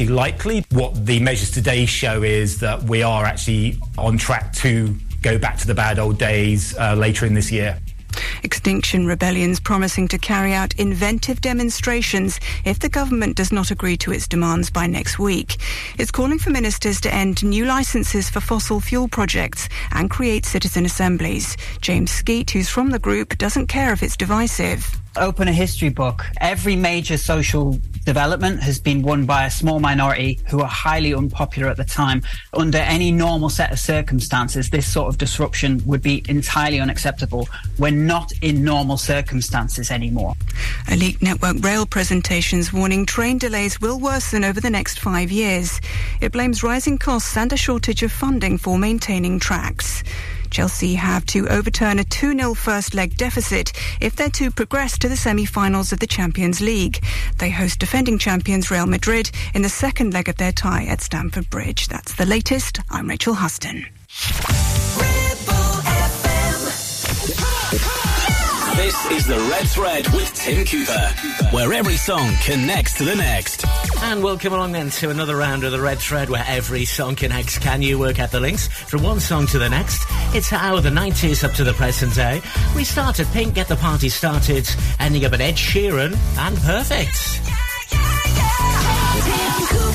likely. What the measures today show is that we are actually on track to go back to the bad old days uh, later in this year. Extinction Rebellion's promising to carry out inventive demonstrations if the government does not agree to its demands by next week. It's calling for ministers to end new licences for fossil fuel projects and create citizen assemblies. James Skeet, who's from the group, doesn't care if it's divisive. Open a history book. Every major social development has been won by a small minority who are highly unpopular at the time. Under any normal set of circumstances, this sort of disruption would be entirely unacceptable. We're not in normal circumstances anymore. Elite Network Rail presentations warning train delays will worsen over the next five years. It blames rising costs and a shortage of funding for maintaining tracks. Chelsea have to overturn a 2-0 first leg deficit if they're to progress to the semi-finals of the Champions League. They host defending champions Real Madrid in the second leg of their tie at Stamford Bridge. That's the latest. I'm Rachel Huston. This is the Red Thread with Tim Cooper, where every song connects to the next. And we'll come along then to another round of the Red Thread, where every song connects. Can you work out the links from one song to the next? It's how the 90s up to the present day. We start at Pink, Get the Party Started, ending up at Ed Sheeran and Perfect. Tim Cooper, every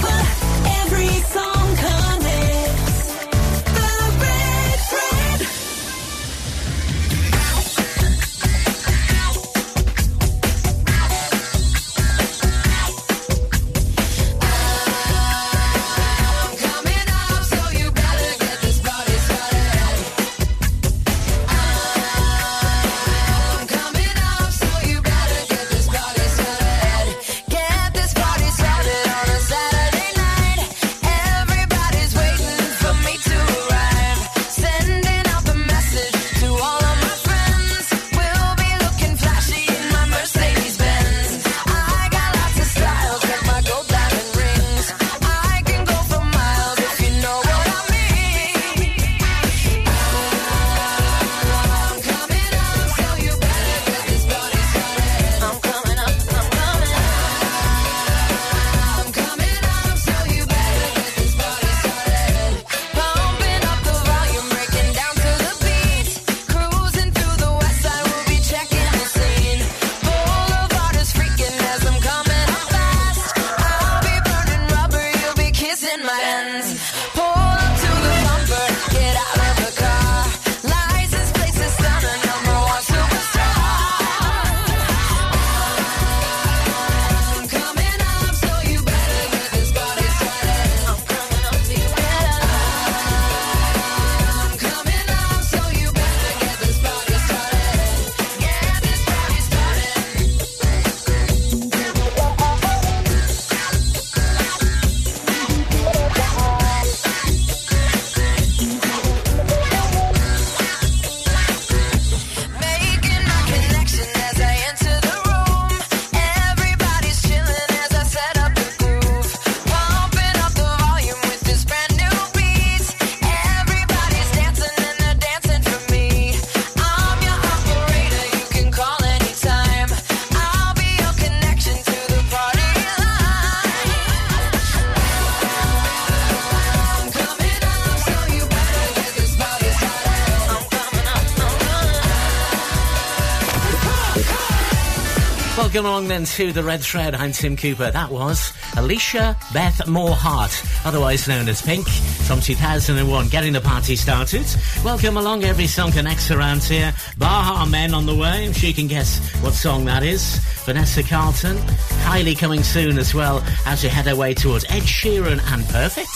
Welcome along then to the Red Thread. I'm Tim Cooper. That was Alicia Beth Moorhart, otherwise known as Pink, from 2001, getting the party started. Welcome along. Every song connects around here. Baha Men on the way. She can guess what song that is. Vanessa Carlton. Kylie coming soon as well as we head our way towards Ed Sheeran and Perfect.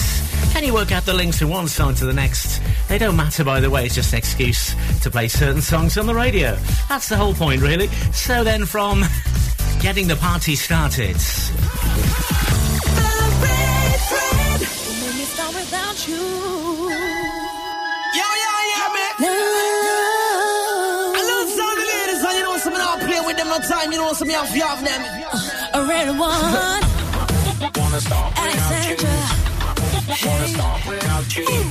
Can you work out the links from one song to the next? They don't matter, by the way. It's just an excuse to play certain songs on the radio. That's the whole point, really. So then, from getting the party started. When we start without you. Yo, yo, yeah, man. I love some of the ladies, and you know, some not play with them no time. You know, some you have, you have them. A red one. Alexandra. Hey.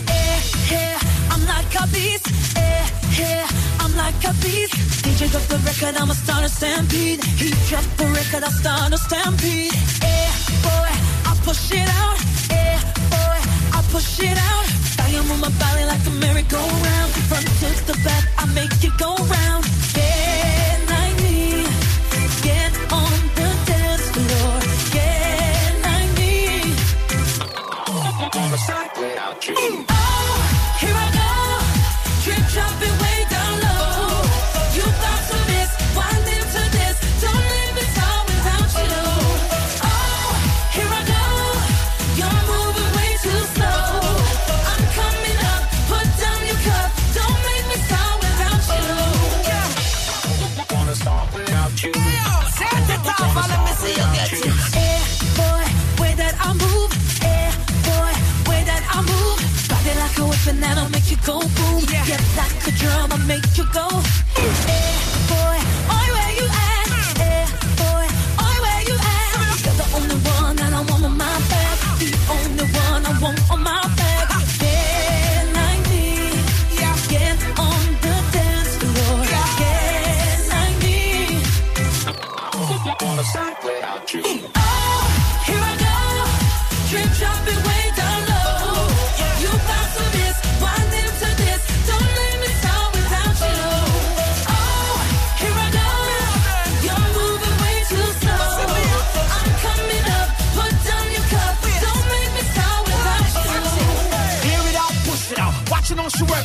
Eh, eh, I'm like a beast. Eh, eh, I'm like a beast. DJ drop the record, I'ma start a stampede. He drop the record, I start a stampede. Eh, boy, I push it out. Yeah, boy, I push it out. I am on my body like a merry-go-round. Front to the back, I make it go round. Get like me, get on the dance floor. Get like me. Oh, whip and that'll make you go boom. Get like a drum, I'll make you go. Eh, boy, oi, where you at? Eh, boy, oi, where you at? You're the only one that I want on my back. The only one I want on my back. Get like me. Yeah, Get on the dance floor. Get like me. Oh,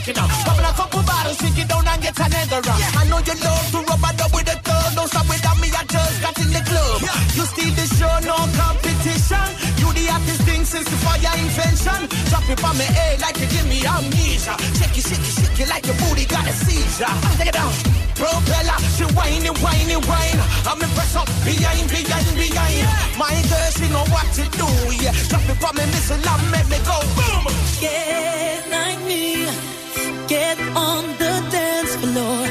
working out. Popping a couple bottles, take it down and get another round. I know you love to rub it up with the thug. Don't stop without me, I just got in the club. You steal the show, no competition. You the hottest thing since the fire invention. Drop it on me head like you give me amnesia. Shake it, shake it, shake it like your booty got a seizure. Ah. Take it down. Propeller, she whining, whining, whine. I'm impressed up behind, behind, behind. My girl, she know what to do, yeah. Drop it on me, missile, make me go boom. Get like me. Get on the dance floor.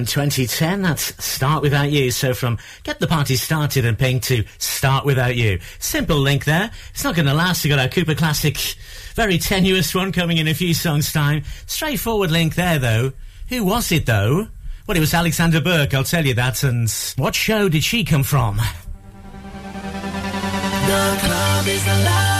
From 2010, that's Start Without You. So from Get the Party Started and Pink to Start Without You. Simple link there. It's not going to last. We've got our Cooper Classic, very tenuous one coming in a few songs' time. Straightforward link there, though. Who was it, though? Well, it was Alexandra Burke, I'll tell you that. And what show did she come from? The club is alive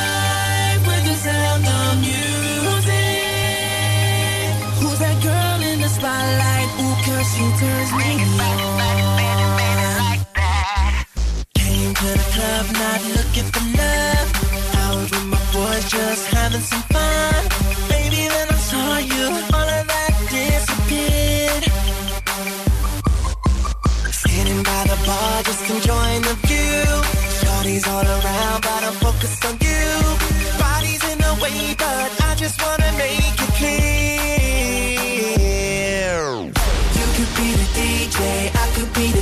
just having some fun. Baby, when I saw you, put all of that disappear. Just conjoin the view. Bodies in a way, but I just wanna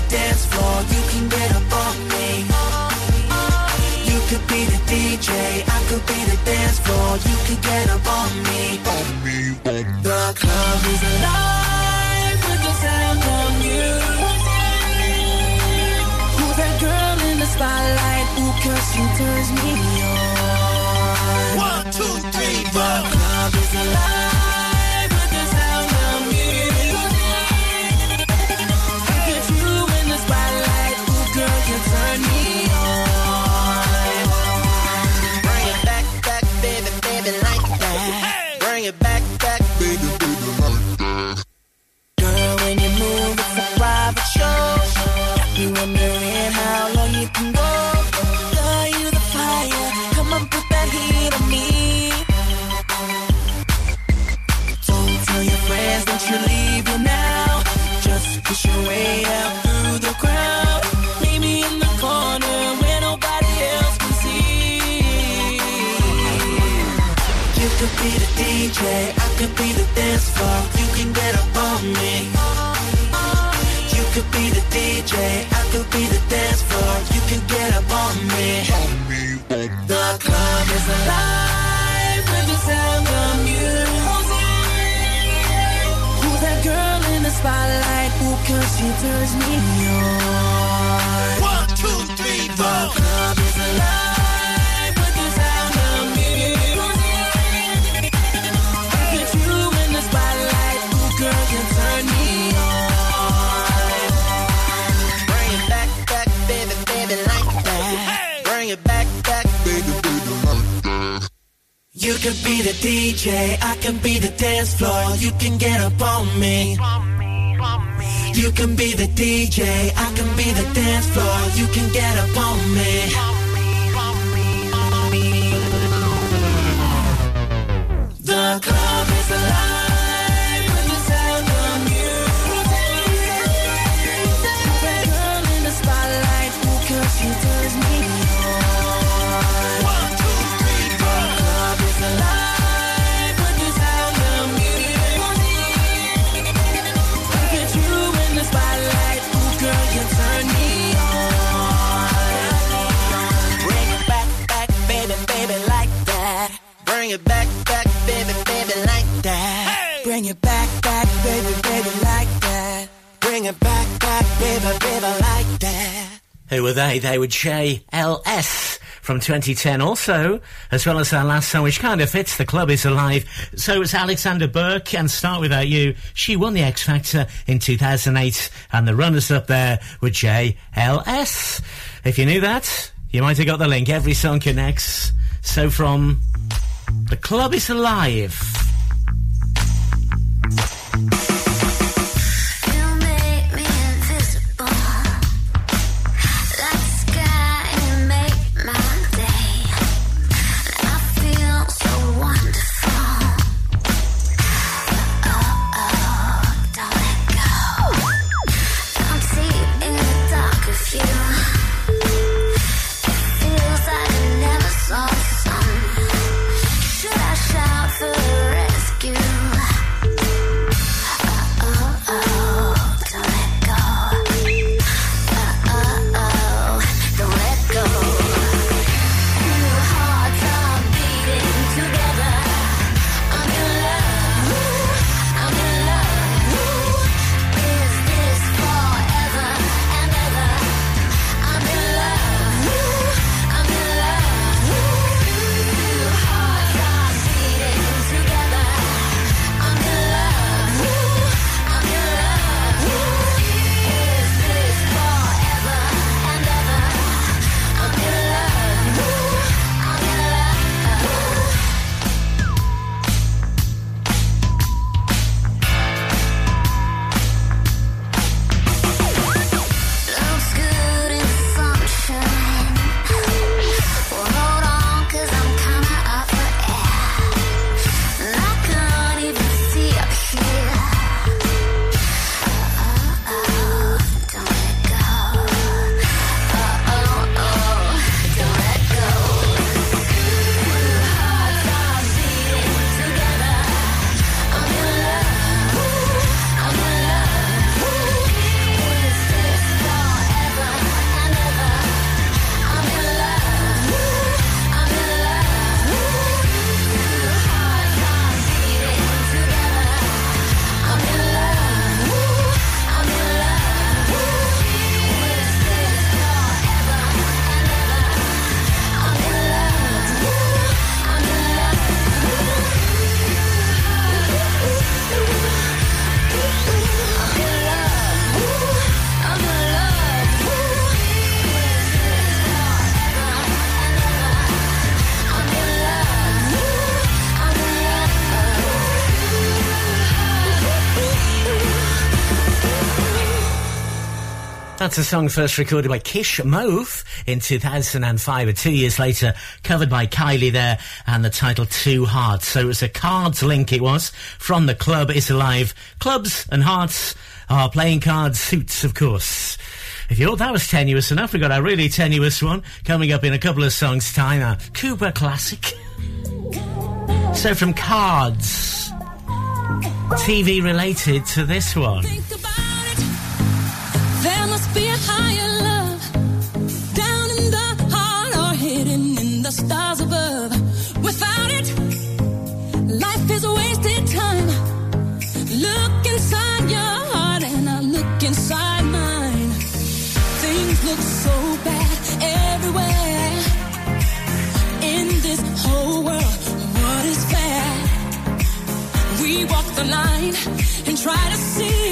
dance floor. You can get up on me. You could be the DJ, I could be the dance floor. You could get up on me. The club is alive with the sound of music. Who's that girl in the spotlight? Ooh, cause she turns me on. One, two, three, four. The club is alive DJ, I could be the dance floor. You can get up on me. You could be the DJ, I could be the dance floor. You can get up on me. The club is alive with the sound of music. Who's that girl in the spotlight? Who cause she turns me on? One, two, three, four. The club You can be the DJ, I can be the dance floor. You can get up on me. You can be the DJ, I can be the dance floor. You can get up on me. The club They were JLS from 2010 also, as well as our last song, which kind of fits The Club is Alive. So it's Alexandra Burke and Start Without You. She won the X Factor in 2008 and the runners up there were JLS. If you knew that, you might have got the link. Every song connects. So from The Club is Alive. That's a song first recorded by Kish Mauve in 2005, but two years later covered by Kylie there, and the title Two Hearts. So it was a cards link it was from the club is alive. Clubs and hearts are playing cards suits, of course. If you thought that was tenuous enough, we've got a really tenuous one coming up in a couple of songs' time. A Cooper classic. So from cards, TV related to this one. The stars above. Without it, life is a wasted time. Look inside your heart and I look inside mine. Things look so bad everywhere. In this whole world, what is fair? We walk the line and try to see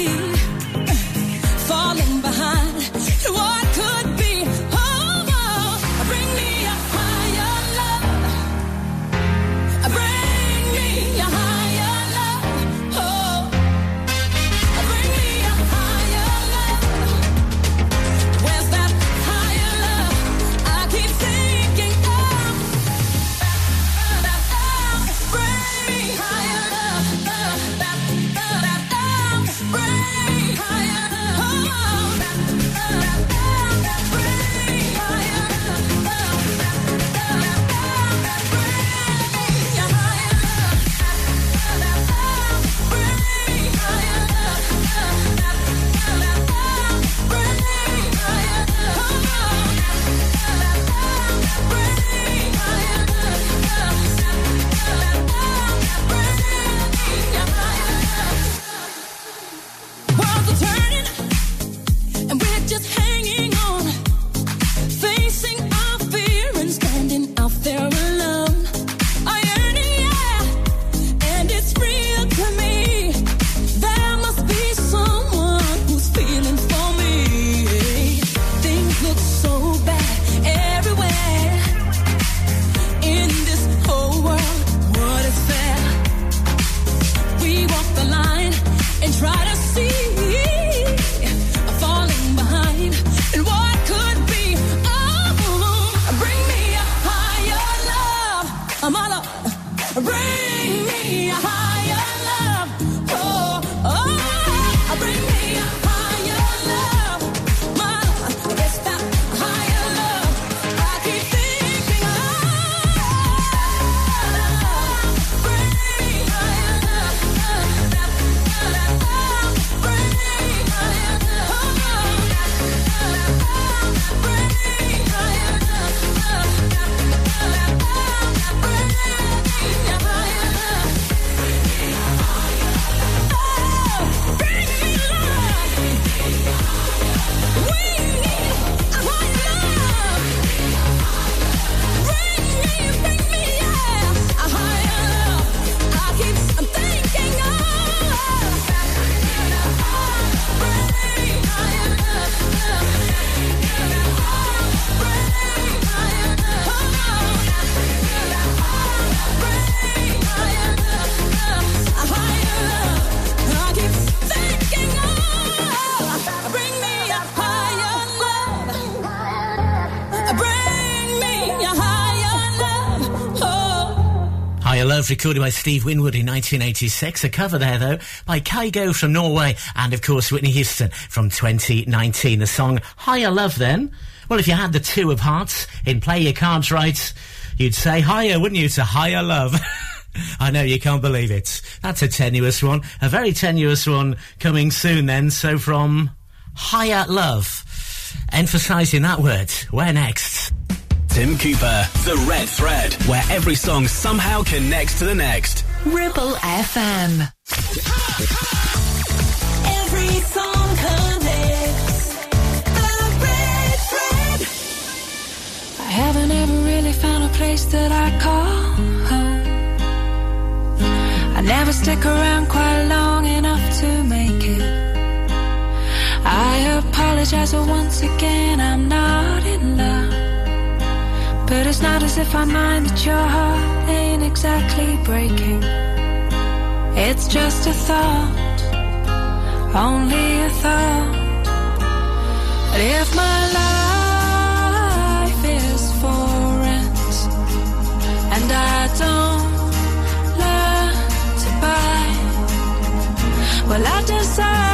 Higher Love, recorded by Steve Winwood in 1986. A cover there, though, by Kygo from Norway and, of course, Whitney Houston from 2019. The song Higher Love, then. Well, if you had the two of hearts in Play Your Cards Right, you'd say higher, wouldn't you, to Higher Love? I know, you can't believe it. That's a tenuous one. A very tenuous one coming soon, then. So from Higher Love. Emphasising that word. Where next? Tim Cooper, The Red Thread, where every song somehow connects to the next. Ripple FM. Every song connects. The red thread. I haven't ever really found a place that I call home. I never stick around quite long enough to make it. I apologize, but once again, I'm not in love. But it's not as if I mind that your heart ain't exactly breaking. It's just a thought, only a thought. But if my life is for rent and I don't learn to buy, well, I deserve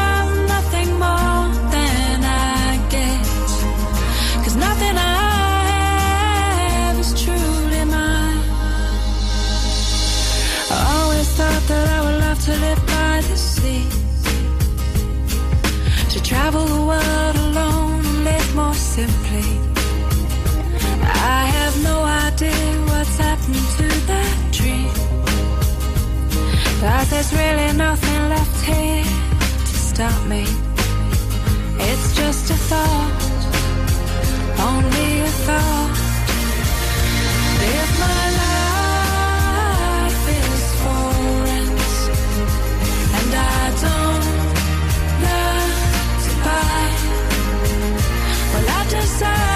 But there's really nothing left here to stop me. It's just a thought, only a thought. If my life is for rent and I don't learn to buy, well, I deserve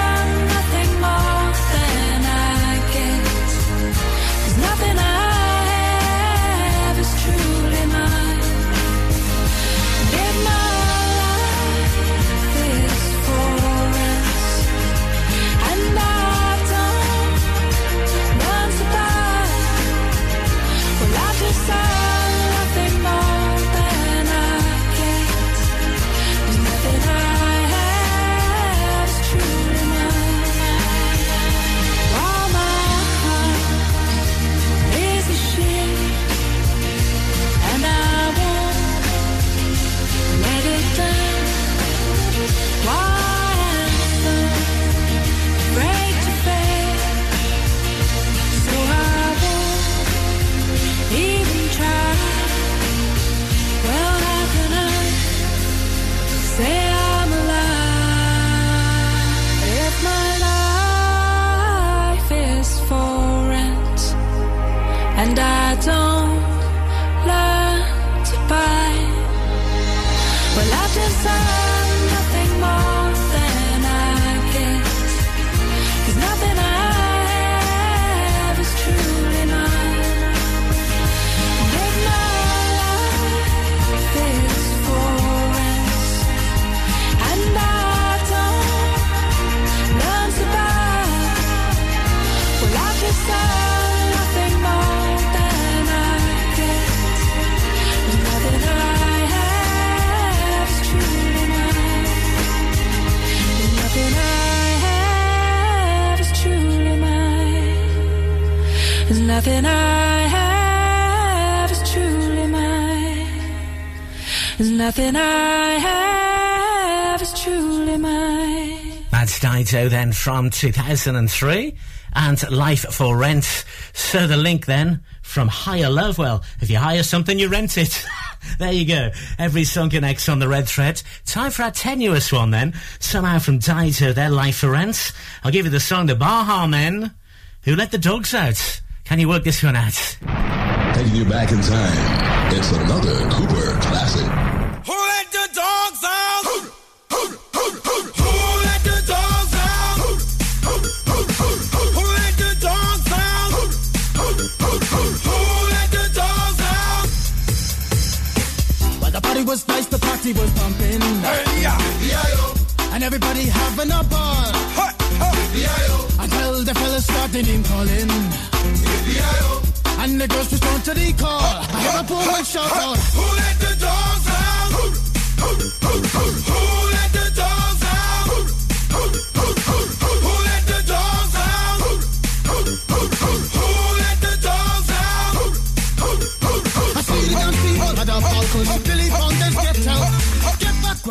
nothing I have is truly mine. That's Dido then from 2003 and Life for Rent. So the link then from Higher Love. Well, if you hire something, you rent it. there you go. Every song connects on the red thread. Time for our tenuous one then. Somehow from Dido, their Life for Rent. I'll give you the song The Baha Men Who Let the Dogs Out. Can you work this one out? Taking you back in time. It's another Cooper classic. Was nice, the party was pumping. And everybody having a ball. Until the fellas started in calling. And the girls respond to the call. I hear a woman shout out. Who let the dogs out? Who let the dogs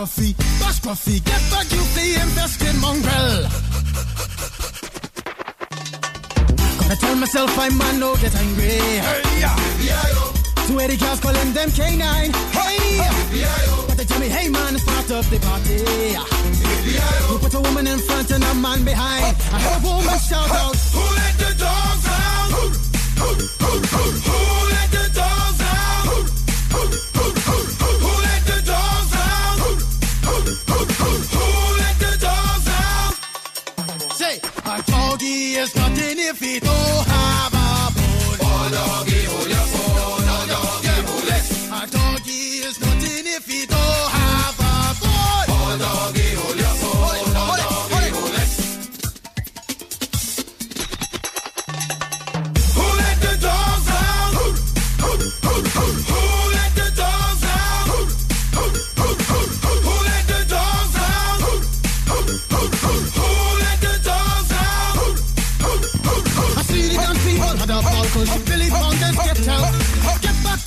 Gruffy, bash Gruffy, get back, you flea infested mongrel. Gotta tell myself I'm man, no get angry. Two Eddie girls calling them K9. Hey, but they tell me, hey man, it's part of the party. You put a woman in front and a man behind. I heard a woman shout out. Who let the dogs out? Who let the dogs is nothing if it don't oh,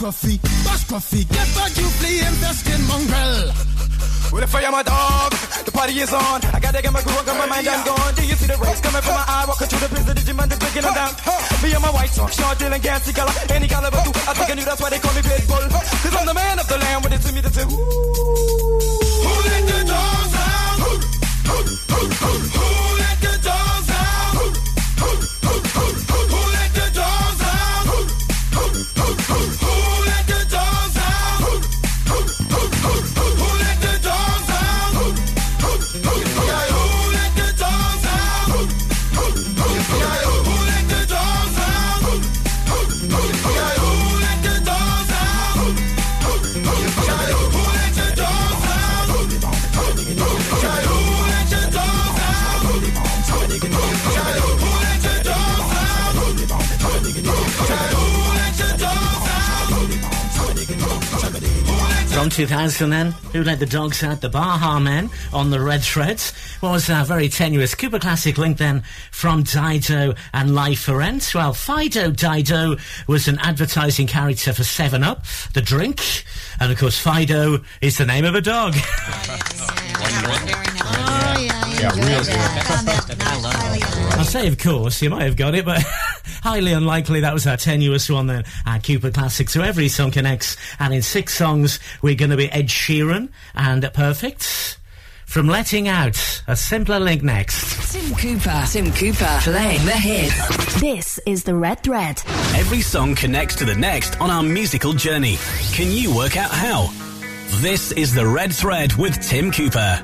out. Get back, Gruffy, bash Gruffy, get back, you flea infested mongrel. What if I am a dog? The party is on. I gotta get my groove on, got my mind I'm gone. Do you see the rays coming from my eye? Walking through the prison, Digimon just breaking them down. Me and my white talk, short, deal and gassy color. Any caliber, too. I think I knew that's why they call me Pitbull. Cause I'm the man of the land with it to me to say, ooh. Who let the dogs out? Who, who, who, who, who From 2000 then, Who Let the Dogs Out? The Baha Men on the Red Threads was a very tenuous Cooper Classic link then from Dido and Life for Rent. Well, Fido Dido was an advertising character for 7-Up, the drink, and of course Fido is the name of a dog. Yeah, real I say, of course, you might have got it, but highly unlikely that was our tenuous one then. Our Cooper Classic. So every song connects, and in six songs, we're going to be Ed Sheeran and Perfect. From Letting Out, a simpler link next. Tim Cooper. Tim Cooper. Playing the hits. This is the Red Thread. Every song connects to the next on our musical journey. Can you work out how? This is The Red Thread with Tim Cooper.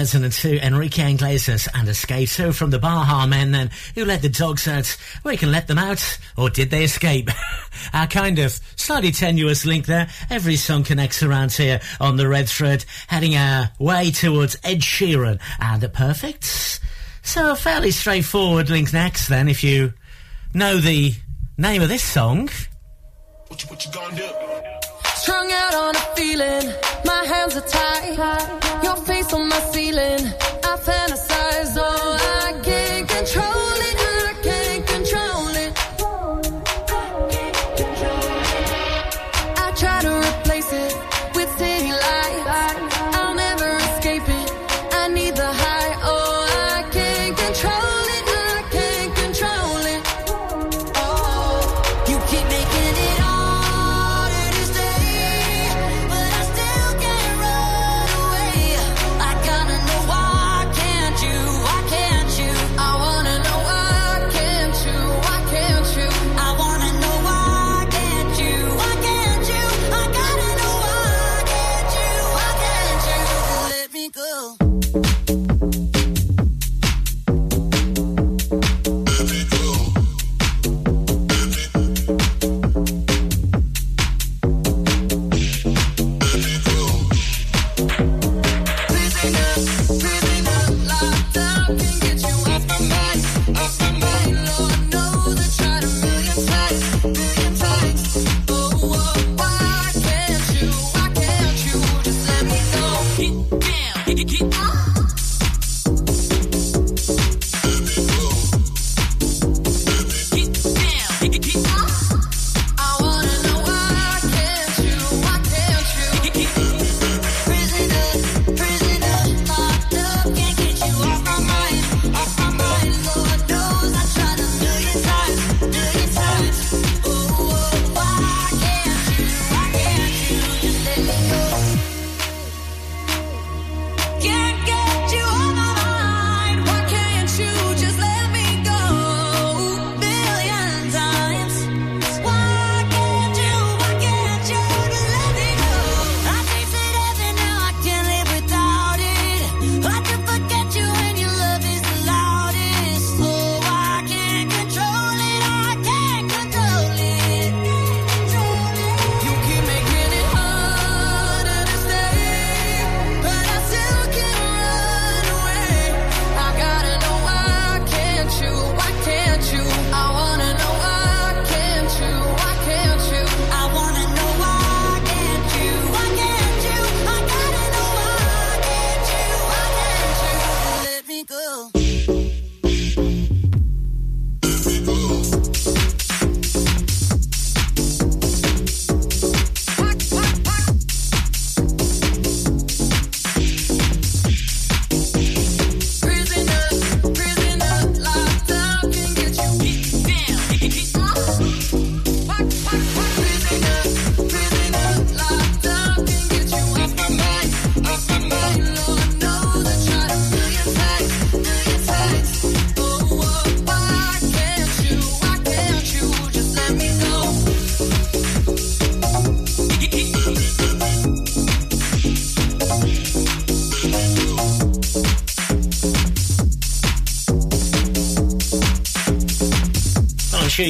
2002, Enrique Iglesias and Escape. So from the Baha Men then, who let the dogs out? We can let them out. Or did they escape? Our kind of slightly tenuous link there. Every song connects around here on the red thread, heading our way towards Ed Sheeran and the Perfects. So a fairly straightforward link next then, if you know the name of this song. Strung out on a feeling, my hands are tied. Your face on my ceiling, I fantasize. Oh,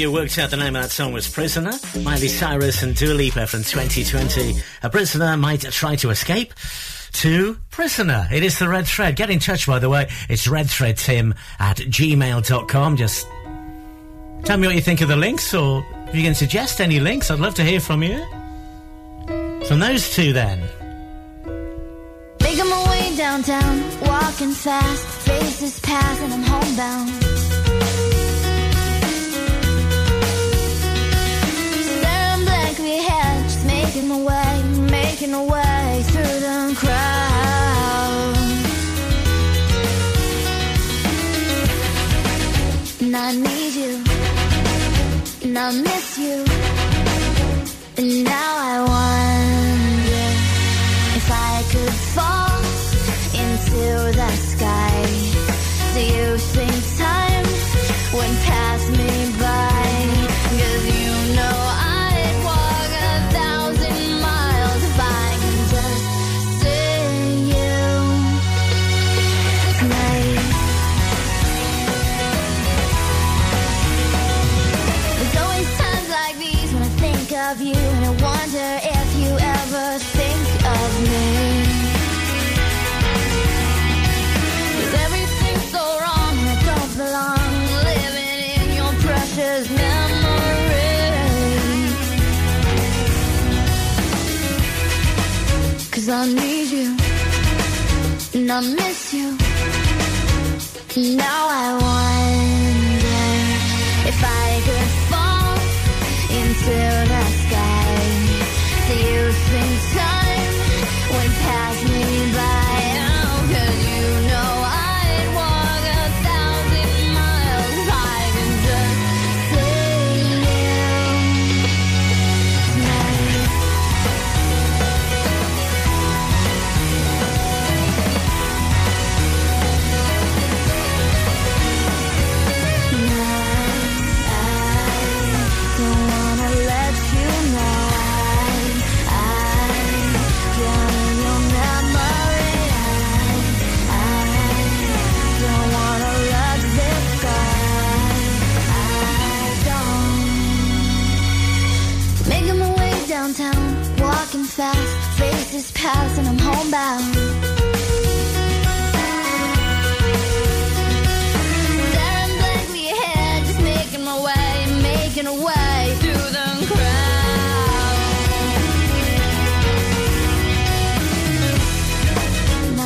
you worked out the name of that song was Prisoner. Miley Cyrus and Dua Lipa from 2020. A prisoner might try to escape to prisoner. It is the red thread. Get in touch, by the way. It's redthreadtim at gmail.com. Just tell me what you think of the links, or if you can suggest any links, I'd love to hear from you. From those two, then. Making my way downtown, walking fast, faces and I'm homebound. Making my way, making my way through the crowd. And I need you, and I miss you, and now I miss you. Now I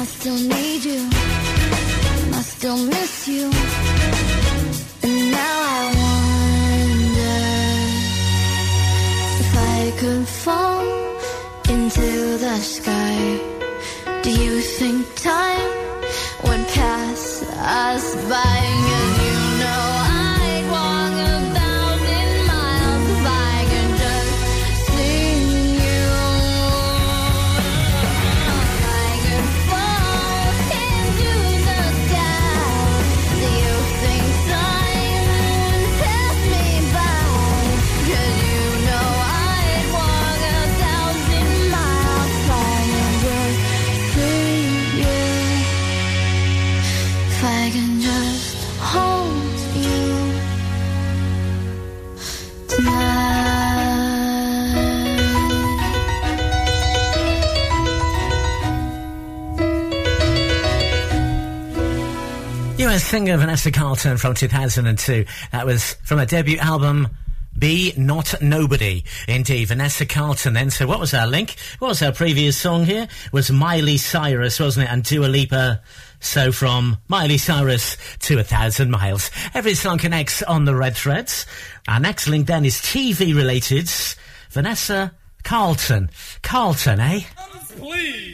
still need you, I still miss you. And now I wonder if I could fall into the sky. Do you think time would pass us by? Singer Vanessa Carlton from 2002. That was from her debut album. Be Not Nobody. Indeed, Vanessa Carlton then. So what was our link? What was our previous song here? Was Miley Cyrus, wasn't it? And Dua Lipa. So from Miley Cyrus to A Thousand Miles. Every song connects on the red threads. Our next link then is TV related. Vanessa Carlton. Carlton, eh? Please.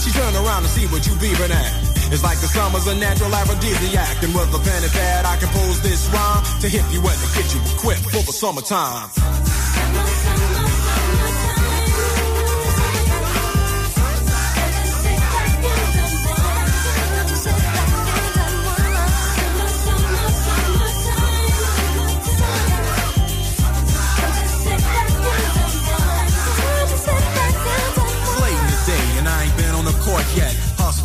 She turn around to see what you beeping at. It's like the summer's a natural aphrodisiac. And with a pen and pad, I compose this rhyme to hit you and to get you equipped for the summertime.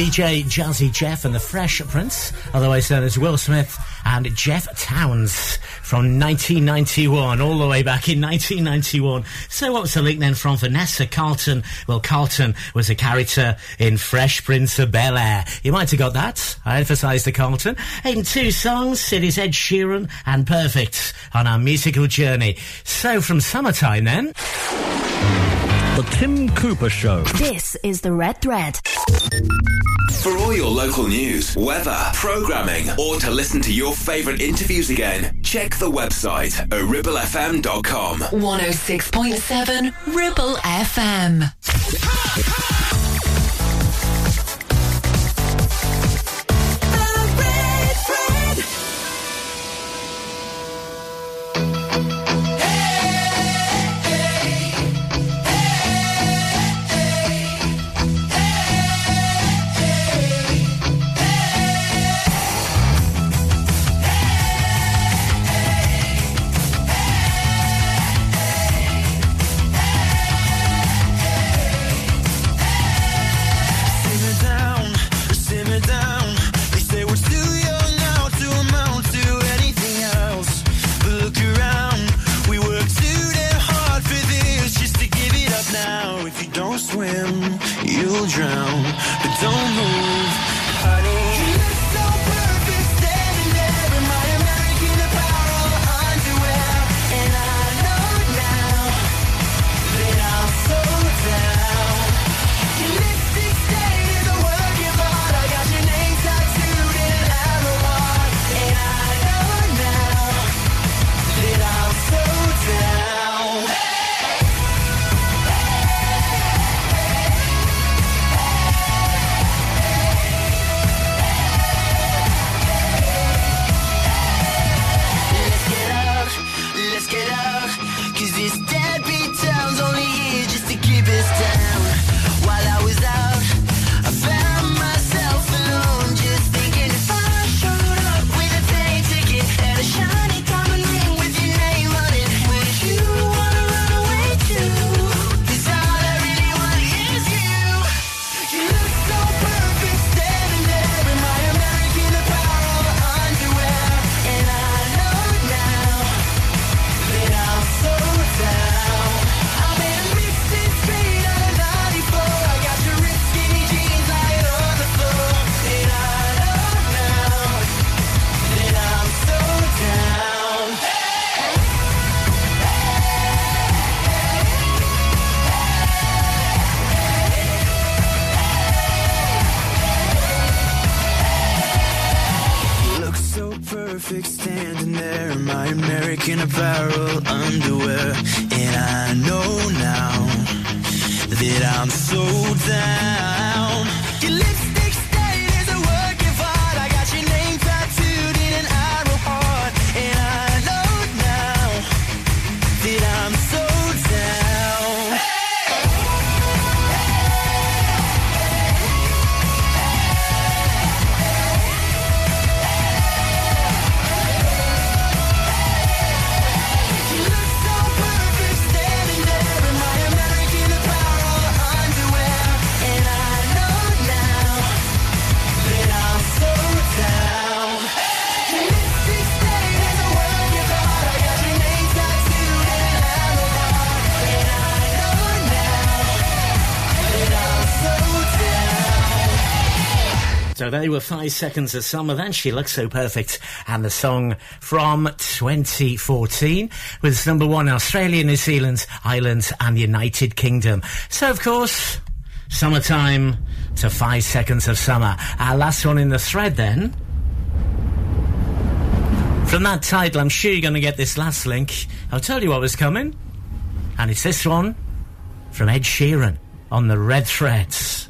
DJ Jazzy Jeff and the Fresh Prince, otherwise known as Will Smith and Jeff Townes from 1991, all the way back in 1991. So what was the link then from Vanessa Carlton? Well, Carlton was a character in Fresh Prince of Bel-Air. You might have got that. I emphasised the Carlton. In two songs, it is Ed Sheeran and Perfect on our musical journey. So from summertime then... The Tim Cooper Show. This is the Red Thread. For all your local news, weather, programming, or to listen to your favourite interviews again, check the website at ribblefm.com. 106.7 Ribble FM. Five seconds of summer. Then she looks so perfect, and the song from 2014 was number one Australia, New Zealand, Ireland, and the United Kingdom. So, of course, summertime to five seconds of summer. Our last one in the thread, then. From that title, I'm sure you're going to get this last link. I'll tell you what was coming, and it's this one from Ed Sheeran on the Red Threads.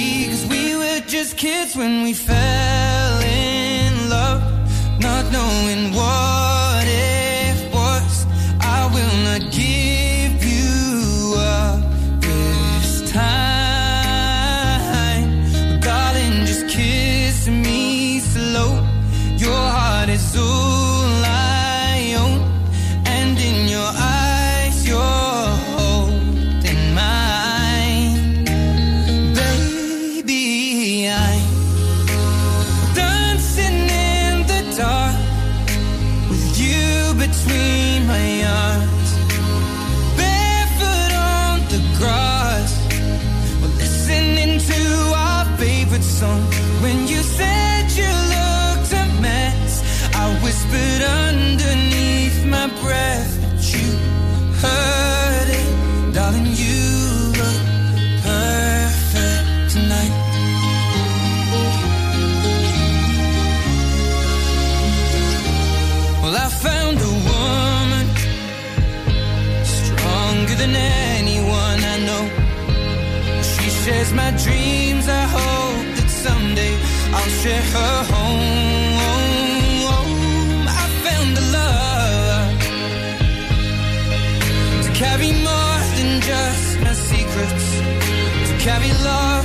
Just kids when we fell in love, not knowing what song. When you said you looked a mess, I whispered underneath my breath, but you heard it, darling. You look perfect tonight. Well, I found a woman stronger than anyone I know. She shares my dreams. I hope that share her home. I found a love to carry more than just my secrets, to carry love,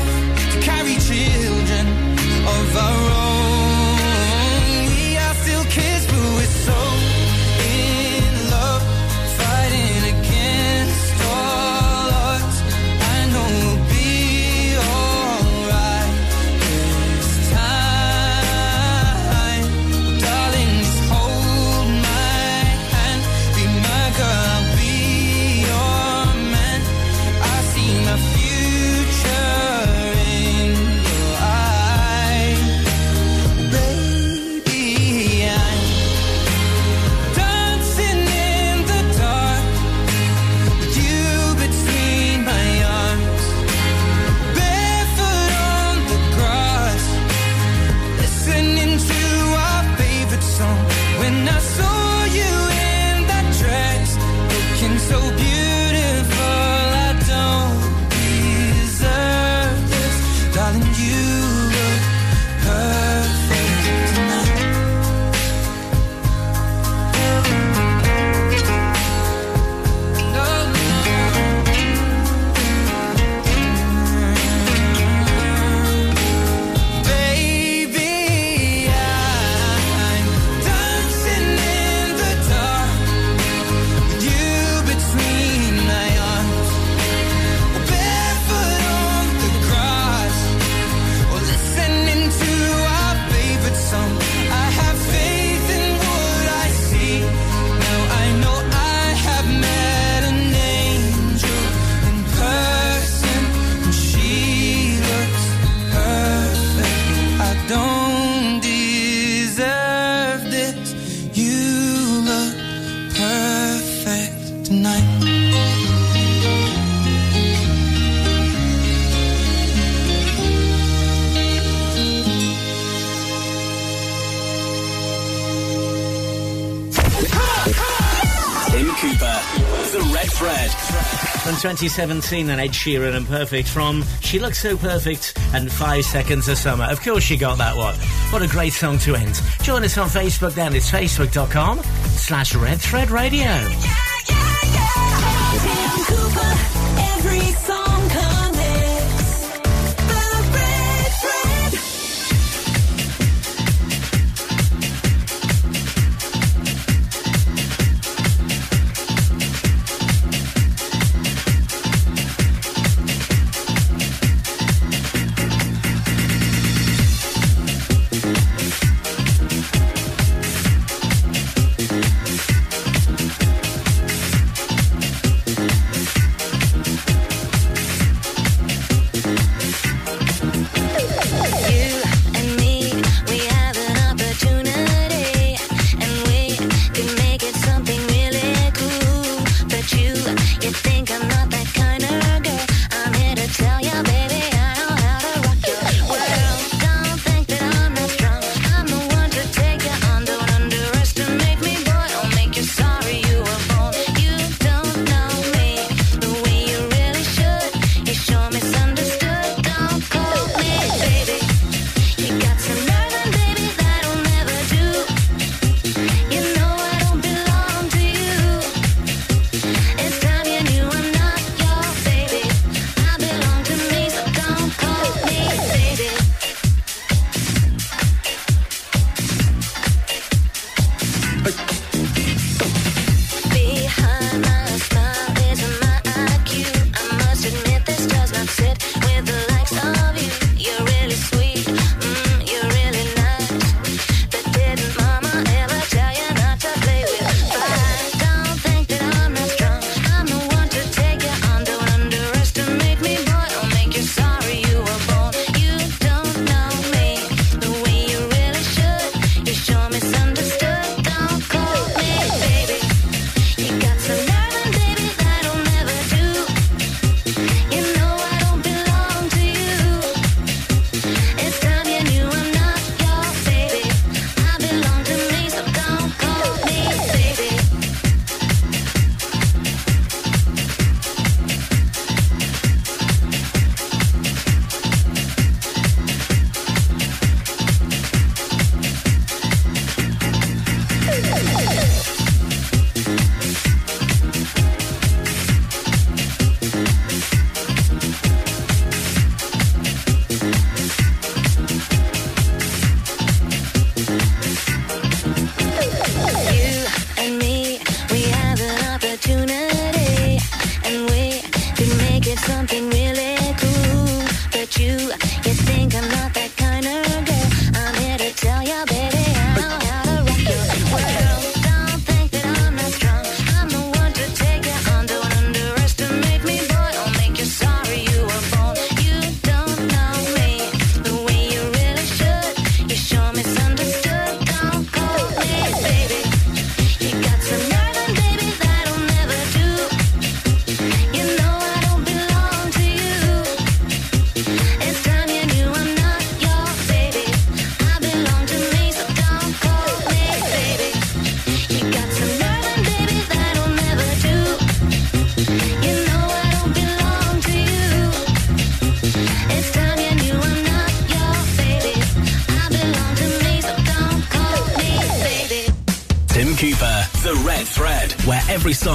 2017 and Ed Sheeran and Perfect from She Looks So Perfect and Five Seconds of Summer. Of course she got that one. What a great song to end. Join us on Facebook then. It's facebook.com slash Red Thread Radio.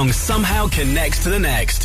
song somehow connects to the next.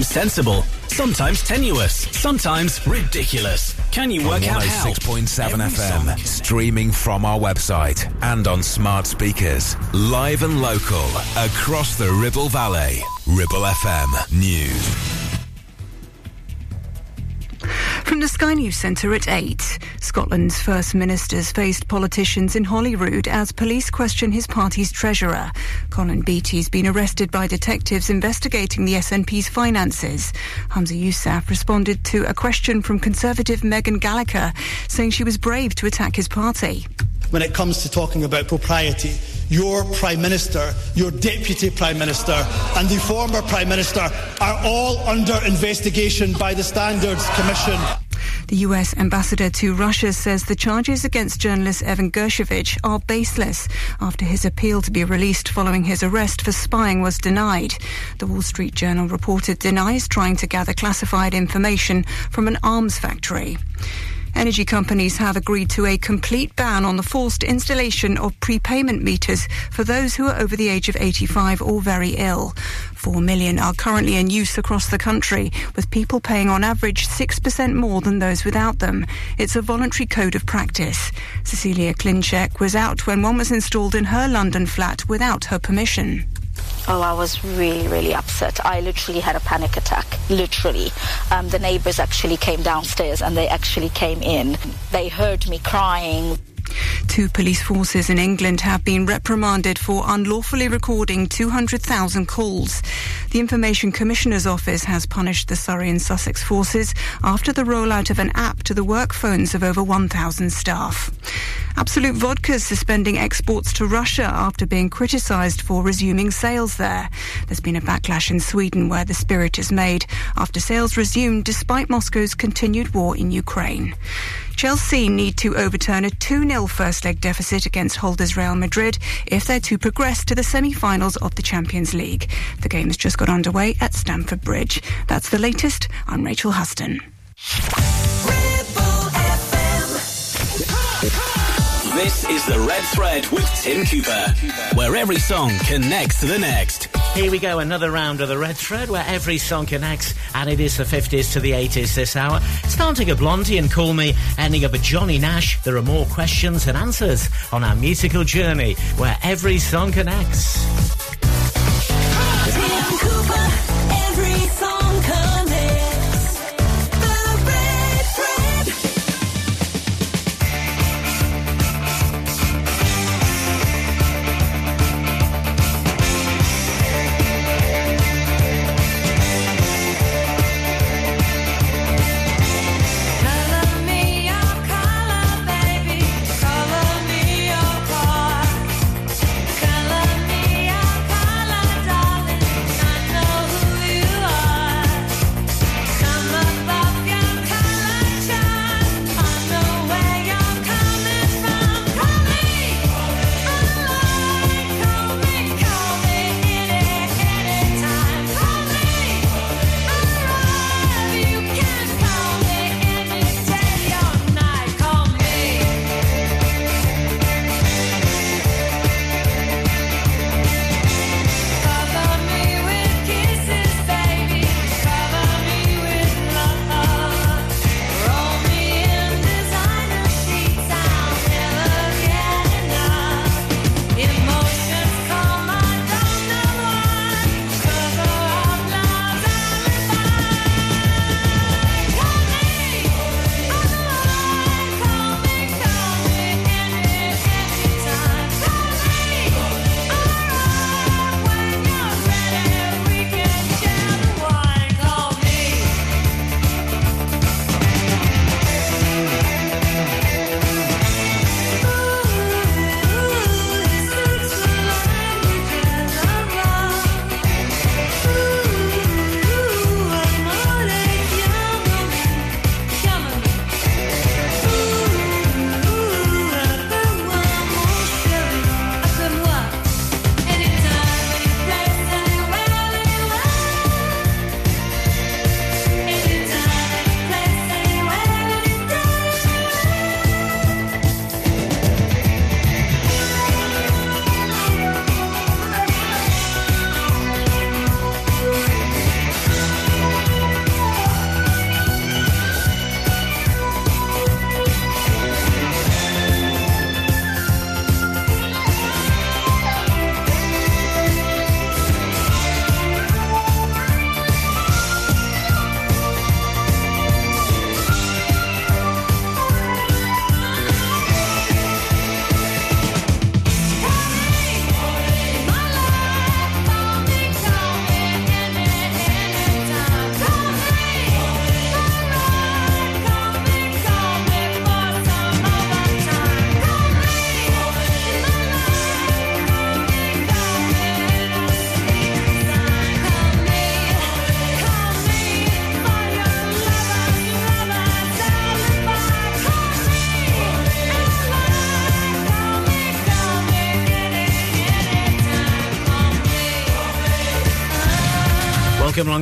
sometimes sensible, sometimes tenuous, sometimes ridiculous. Can you work out how? 106.7 FM, streaming from our website and on smart speakers, live and local across the Ribble Valley. Ribble FM News. From the Sky News Centre at 8, Scotland's First Ministers faced politicians in Holyrood as police question his party's treasurer. Colin Beattie's been arrested by detectives investigating the SNP's finances. Hamza Yousaf responded to a question from Conservative Meghan Gallagher, saying she was brave to attack his party. When it comes to talking about propriety, your Prime Minister, your Deputy Prime Minister, and the former Prime Minister are all under investigation by the Standards Commission. The US ambassador to Russia says the charges against journalist Evan Gershkovich are baseless after his appeal to be released following his arrest for spying was denied. The Wall Street Journal reported denies trying to gather classified information from an arms factory. Energy companies have agreed to a complete ban on the forced installation of prepayment meters for those who are over the age of 85 or very ill. Four million are currently in use across the country, with people paying on average 6% more than those without them. It's a voluntary code of practice. Cecilia Klinchek was out when one was installed in her London flat without her permission. Oh, I was really, really upset. I literally had a panic attack. Literally. Um, the neighbors actually came downstairs and they actually came in. They heard me crying. Two police forces in England have been reprimanded for unlawfully recording 200,000 calls. The Information Commissioner's Office has punished the Surrey and Sussex forces after the rollout of an app to the work phones of over 1,000 staff. Absolut Vodka is suspending exports to Russia after being criticised for resuming sales there. There's been a backlash in Sweden where the spirit is made after sales resumed despite Moscow's continued war in Ukraine. Chelsea need to overturn a 2-0 first leg deficit against holders Real Madrid if they're to progress to the semi-finals of the Champions League. The game has just got underway at Stamford Bridge. That's the latest. I'm Rachel Huston. This is the Red Thread with Tim Cooper, where every song connects to the next. Here we go, another round of the Red Thread where every song connects, and it is the 50s to the 80s this hour. Starting a Blondie and Call Me, ending up a Johnny Nash. There are more questions and answers on our musical journey where every song connects.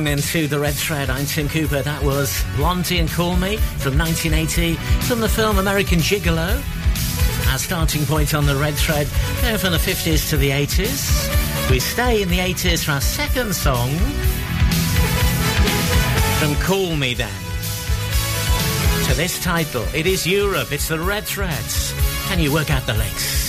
Welcome along then to the Red Thread. I'm Tim Cooper. That was Blondie and Call Me from 1980 from the film American Gigolo. Our starting point on the Red Thread, going from the 50s to the 80s. We stay in the 80s for our second song from Call Me then. To this title, it is Europe, it's the Red Threads. Can you work out the links?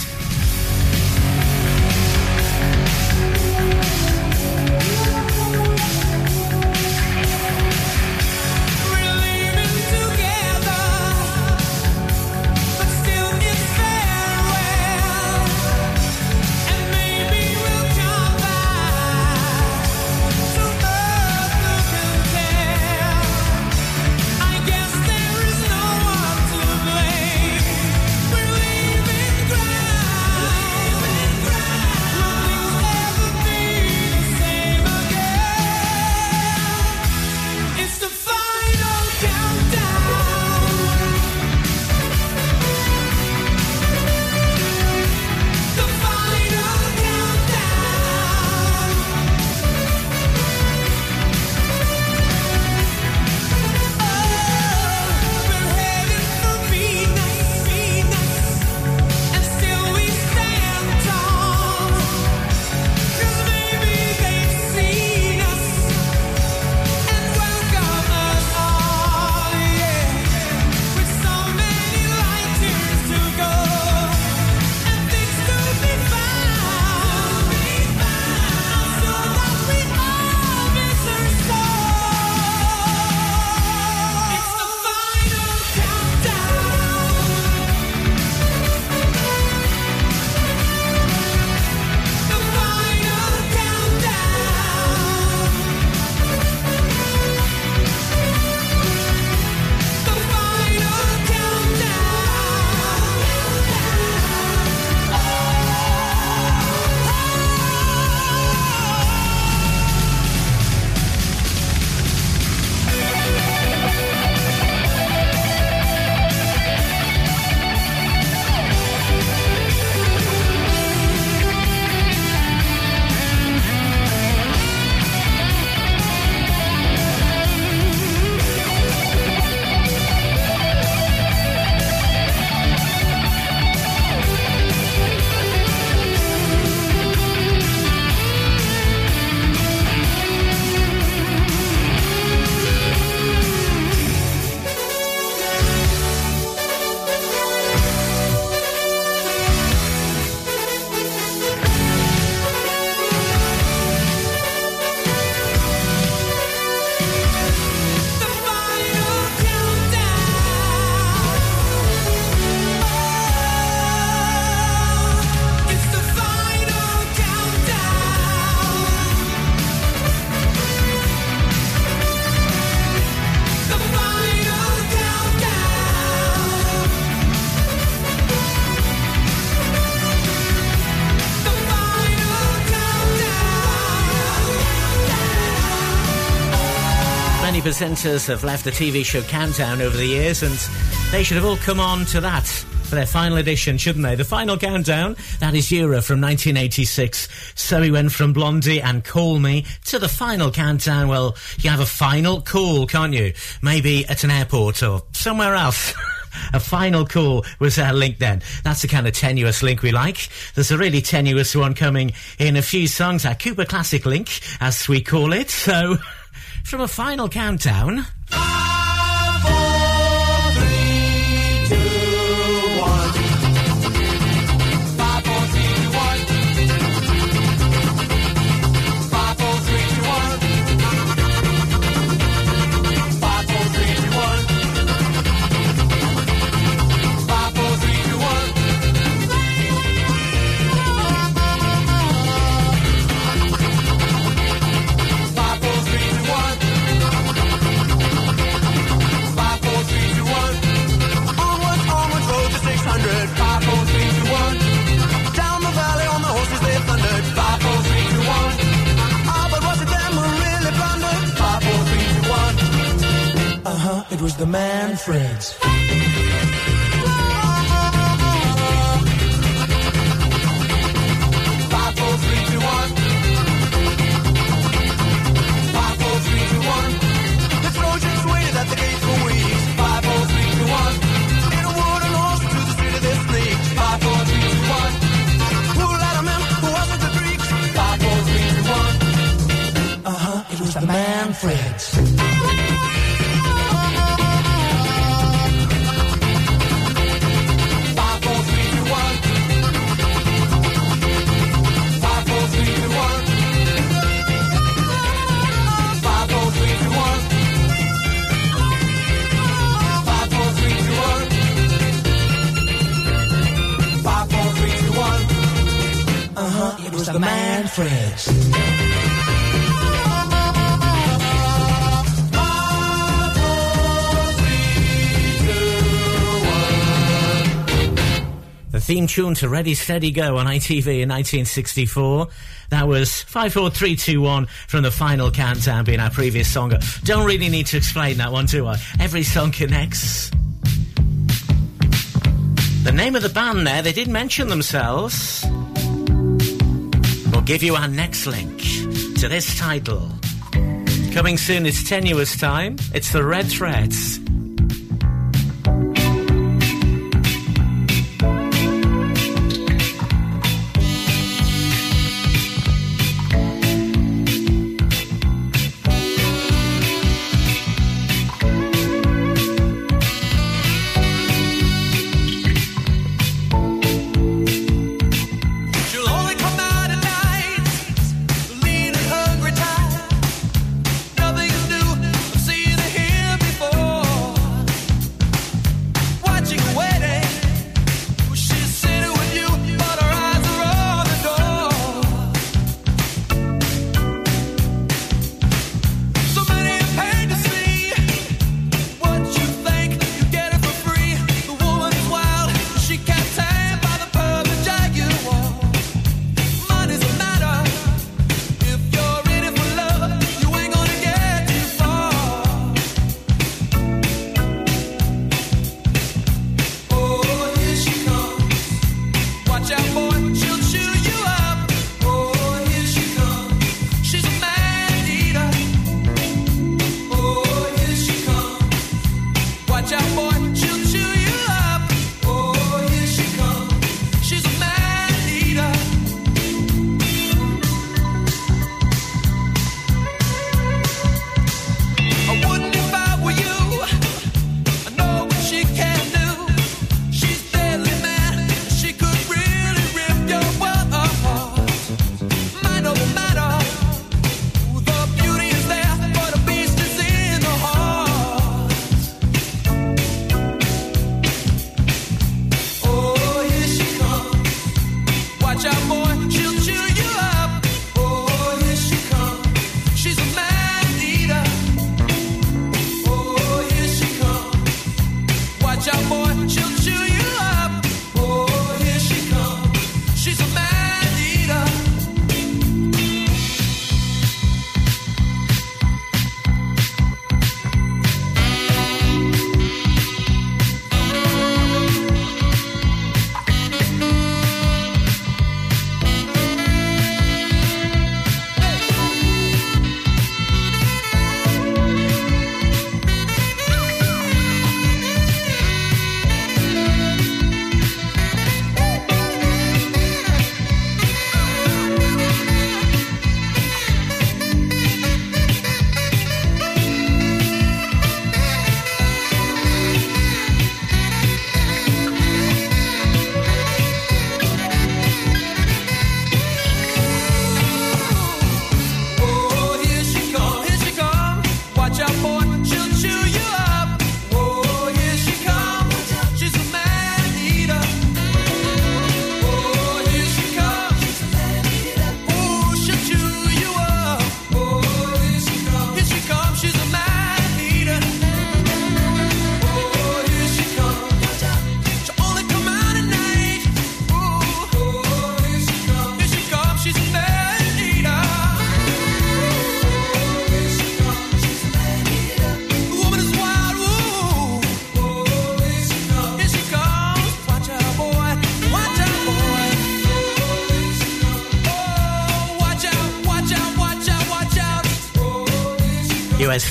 Presenters have left the TV show Countdown over the years, and they should have all come on to that for their final edition, shouldn't they? The final countdown, that is Europe from 1986. So we went from Blondie and Call Me to the final countdown. Well, you have a final call, can't you? Maybe at an airport or somewhere else. A final call was our link then. That's the kind of tenuous link we like. There's a really tenuous one coming in a few songs, our Cooper Classic link, as we call it. So, from a final countdown. The Manfreds. Five, Theme tune to Ready Steady Go on ITV in 1964. That was 54321 from the final countdown being our previous song. Don't really need to explain that one, do I? Every song connects. The name of the band there, they did mention themselves. We'll give you our next link to this title. Coming soon, it's Tenuous Time. It's the Red Threads.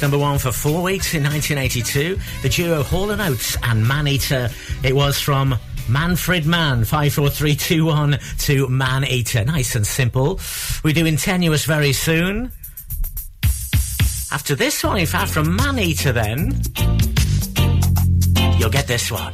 number one for four weeks in 1982. The duo Hall and Oates and Man Eater. It was from Manfred Mann, 54321 to Man Eater. Nice and simple. We're doing Tenuous very soon. After this one, in fact, from Man Eater, then, you'll get this one.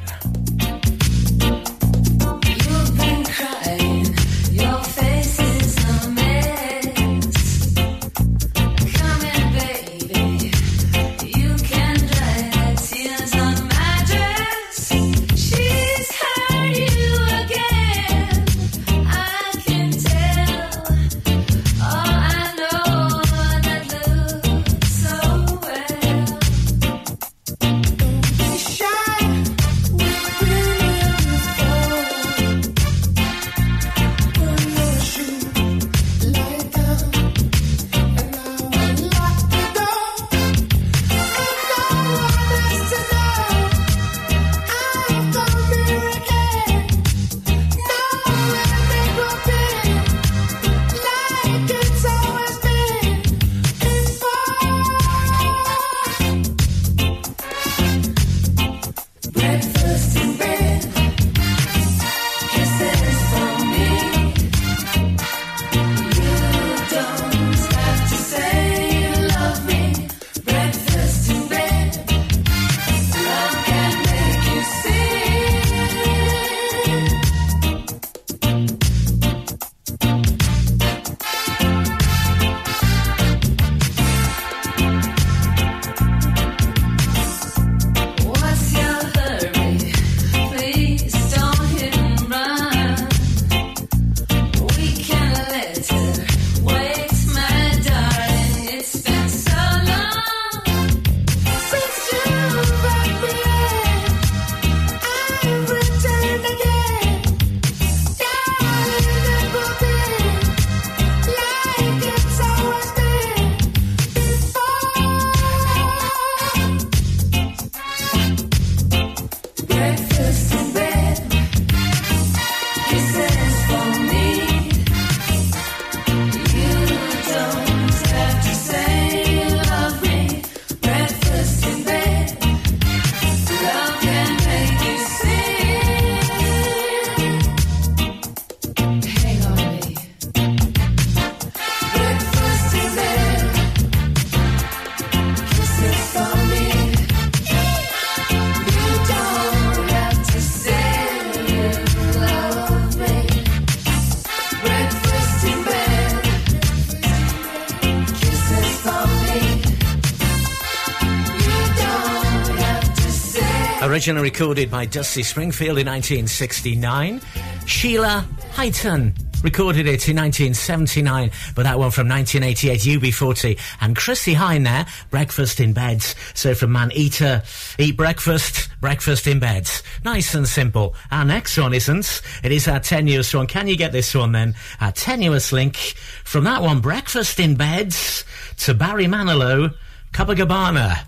originally recorded by Dusty Springfield in 1969. Sheila Hylton recorded it in 1979, but that one from 1988, UB40. And Chrissie Hynde there, Breakfast in Beds. So from Man Eater, Eat Breakfast, Breakfast in Beds. Nice and simple. Our next one isn't. It is our tenuous one. Can you get this one then? Our tenuous link. From that one, Breakfast in Beds to Barry Manilow, Copacabana.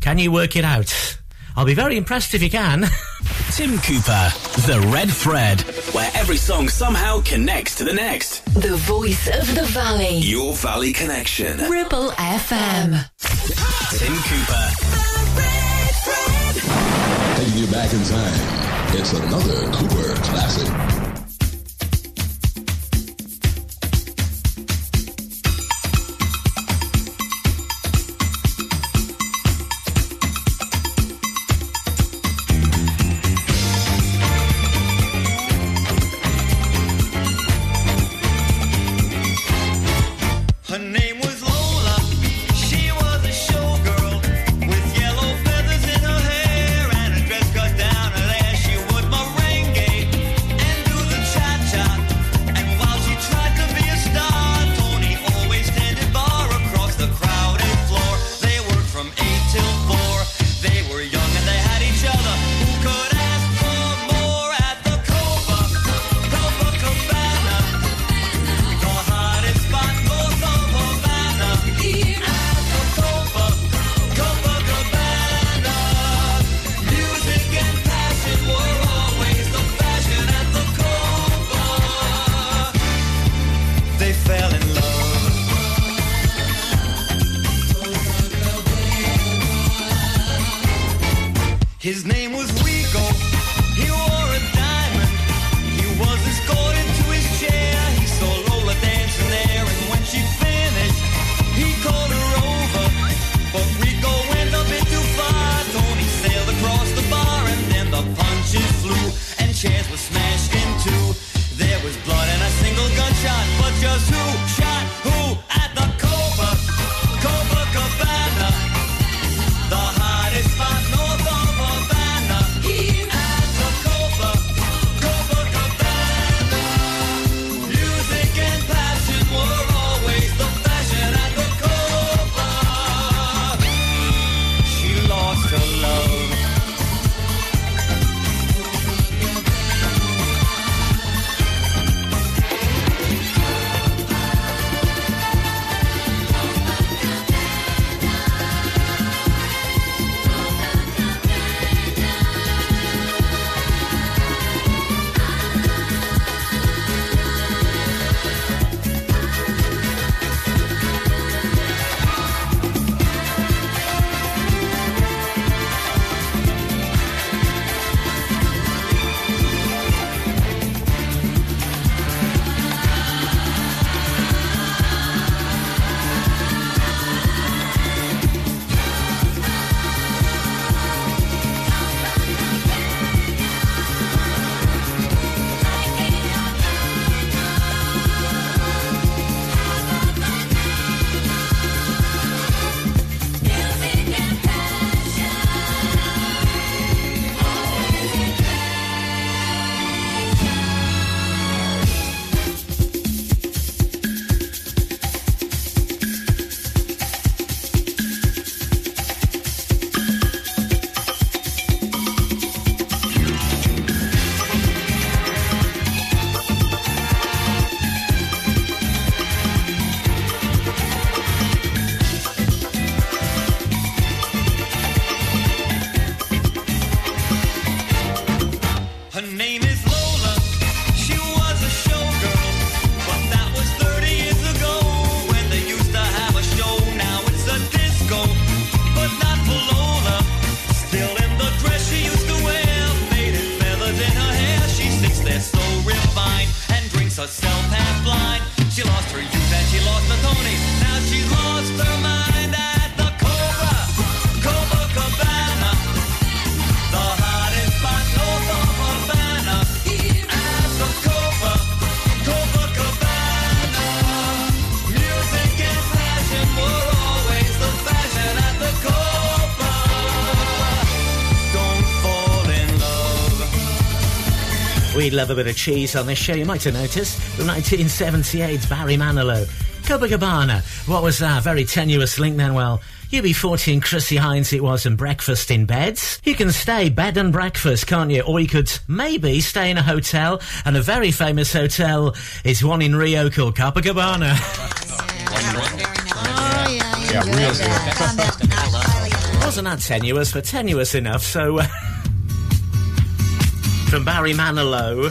Can you work it out? I'll be very impressed if you can. Tim Cooper, The Red Thread, where every song somehow connects to the next. The voice of the valley. Your Valley Connection. Ribble FM. Tim Cooper. The Red Thread. Taking you back in time. It's another Cooper classic. Love a bit of cheese on this show. You might have noticed from 1978, Barry Manilow. Copacabana. What was that? Very tenuous link then. Well, UB40 and Chrissie Hyndes it was and breakfast in beds. You can stay bed and breakfast, can't you? Or you could maybe stay in a hotel. And a very famous hotel is one in Rio called Copacabana. Yeah, real Wasn't that tenuous, but tenuous enough. So, uh, from Barry Manilow,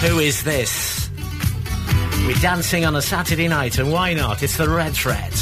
who is this? We're dancing on a Saturday night, and why not? It's the Red Threads.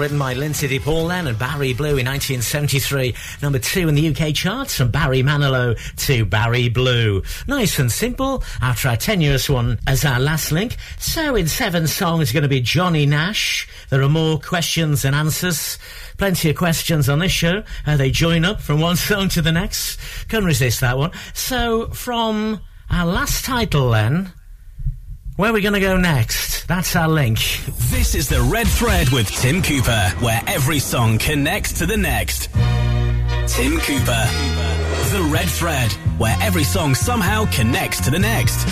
Written by Lynsey de Paul then and Barry Blue in 1973. Number two in the UK charts from Barry Manilow to Barry Blue. Nice and simple after our tenuous one as our last link. So in seven songs going to be Johnny Nash. There are more questions than answers. Plenty of questions on this show. Uh, they join up from one song to the next. Couldn't resist that one. So from our last title then, where are we going to go next? That's our link. This is the Red Thread with Tim Cooper, where every song connects to the next. Tim Cooper. The Red Thread, where every song somehow connects to the next.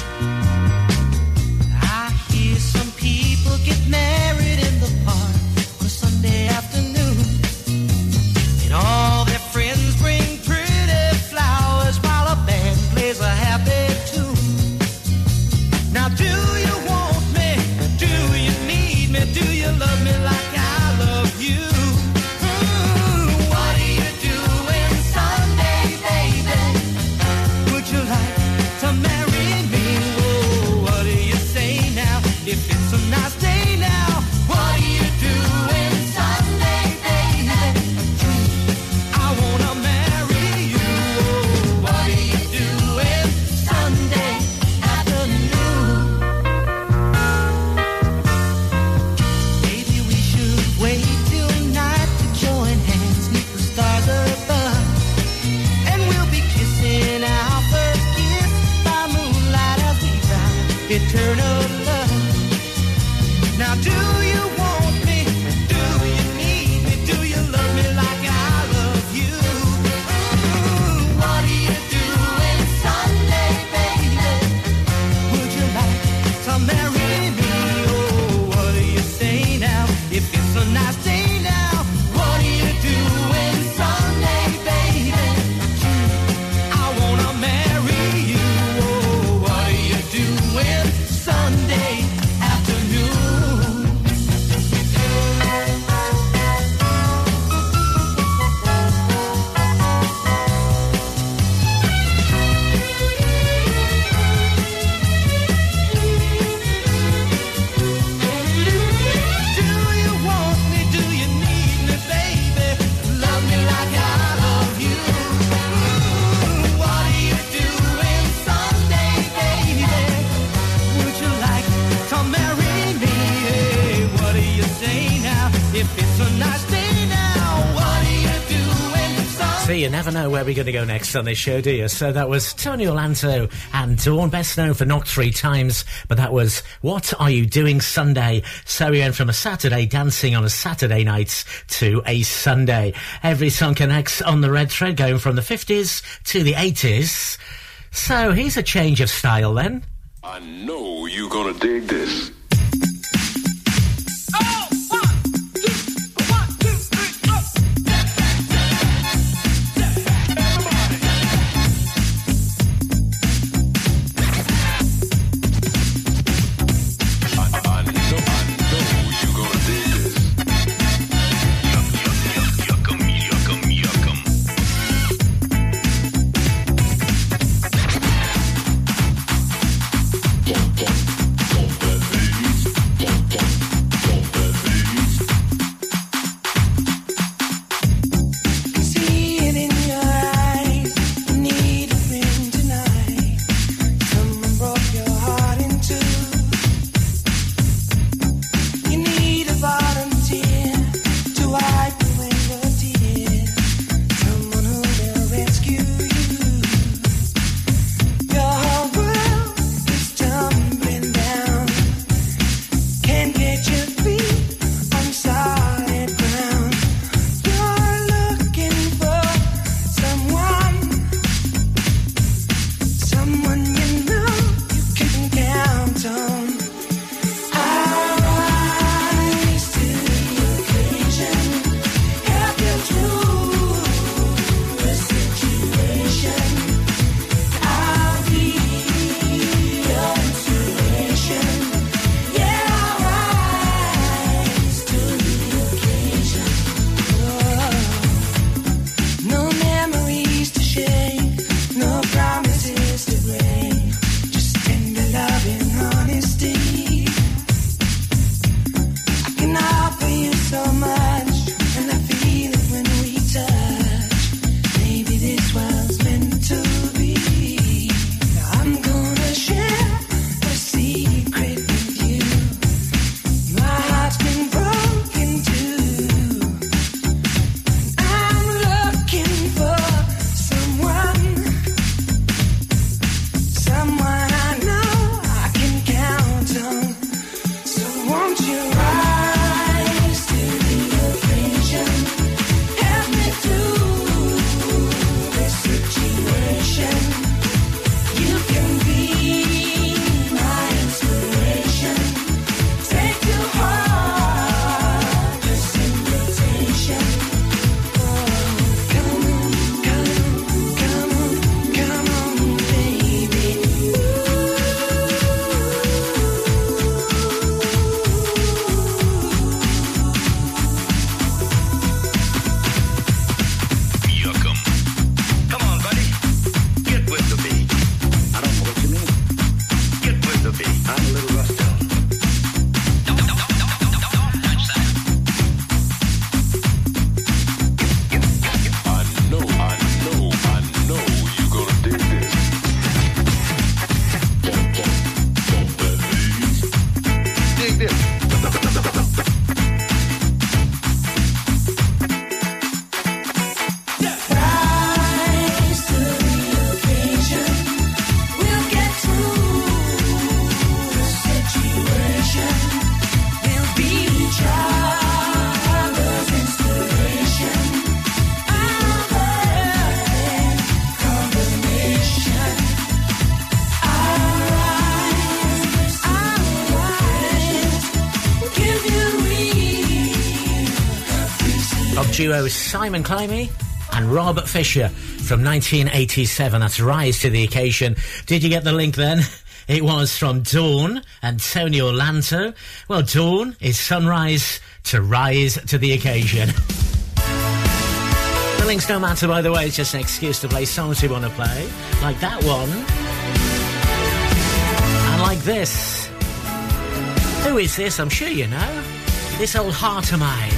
Found never know where we're going to go next on this show, do you? So that was Tony Orlando and Dawn, best known for Knock Three Times, but that was What Are You Doing Sunday? So we went from a Saturday dancing on a Saturday night to a Sunday. Every song connects on the red thread, going from the 50s to the 80s. So here's a change of style then. I know you're going to dig this. duo Simon Climie and Robert Fisher from 1987. That's Rise to the Occasion. Did you get the link then? It was from Dawn, and Tony Orlando. Well, Dawn is sunrise to rise to the occasion. the links don't matter, by the way. It's just an excuse to play songs you want to play, like that one, and like this. Who is this? I'm sure you know. This old heart of mine.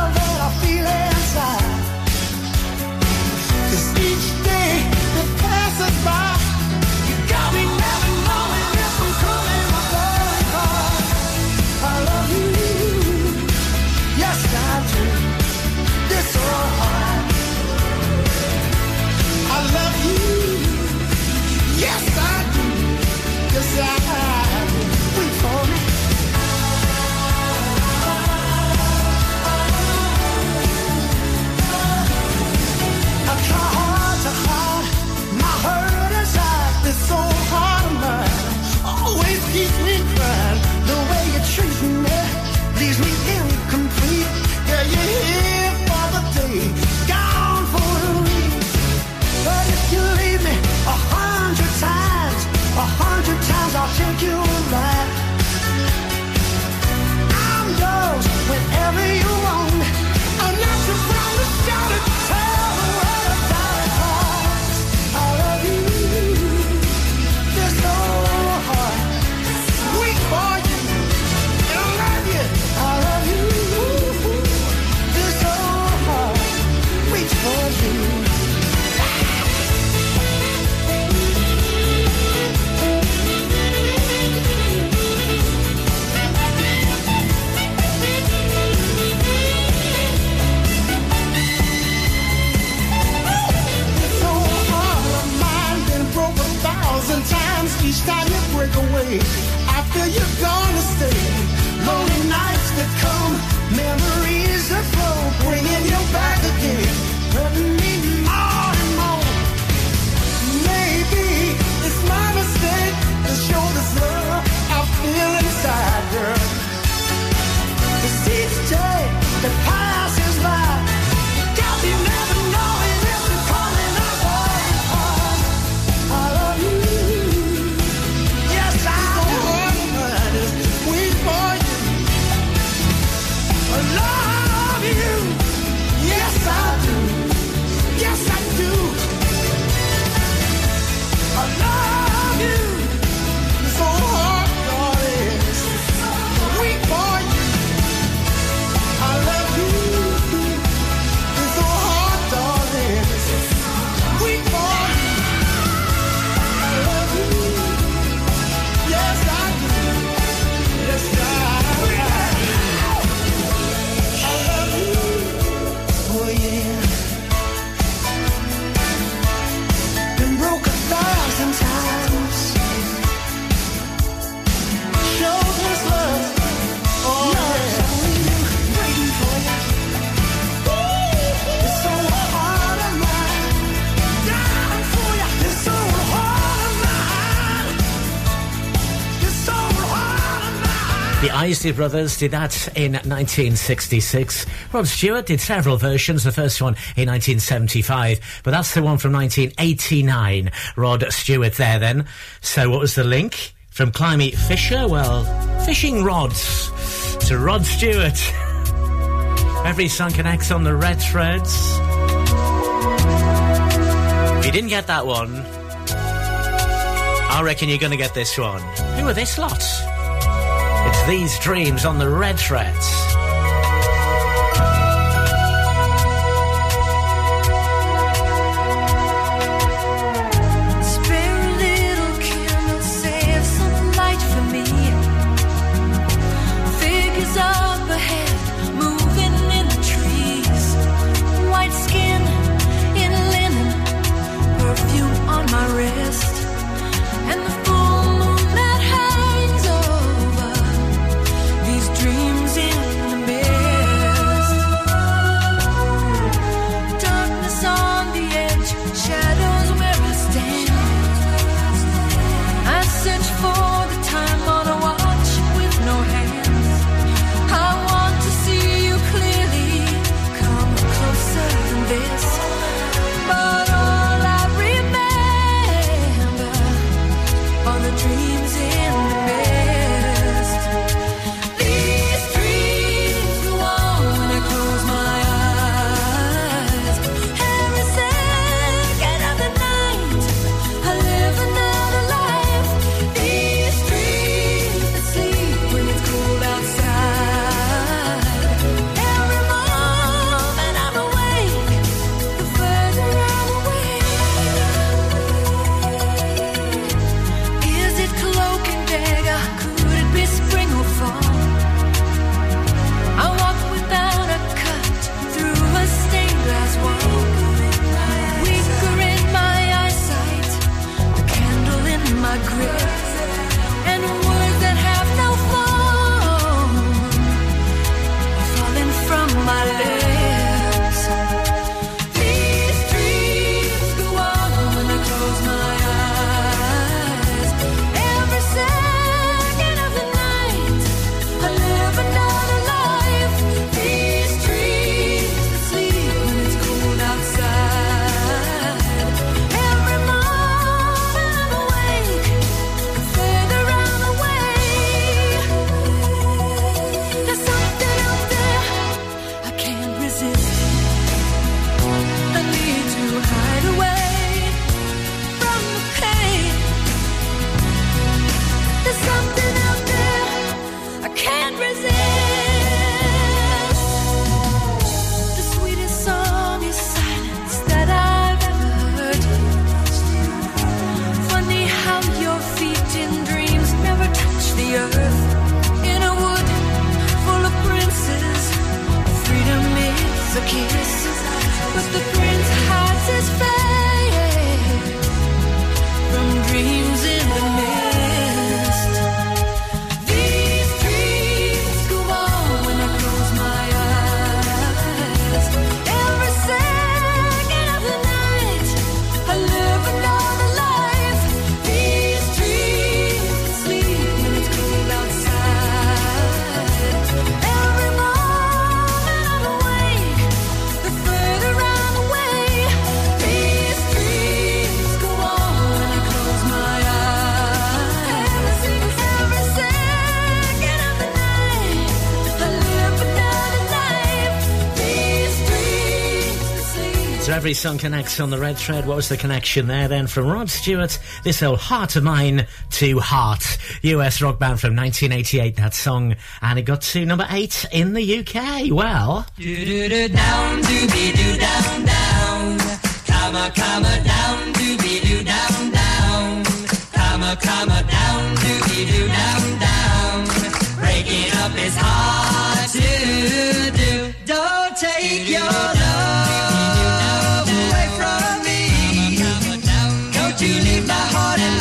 Isley Brothers did that in 1966. Rod Stewart did several versions, the first one in 1975, but that's the one from 1989. Rod Stewart there then. So what was the link? From Climie Fisher, well, fishing rods to Rod Stewart. Every song connects on the red threads. If you didn't get that one, I reckon you're going to get this one. Who are this lot? These dreams on the red threads. Every song connects on the red thread. What was the connection there then from Rod Stewart? This old heart of mine to heart. US rock band from 1988, that song. And it got to number eight in the UK. Well. Do do do down, do be do down down, comma comma down, do be do down comma comma down, do be do down down. Breaking up is hard to do. Don't take your love you leave my heart in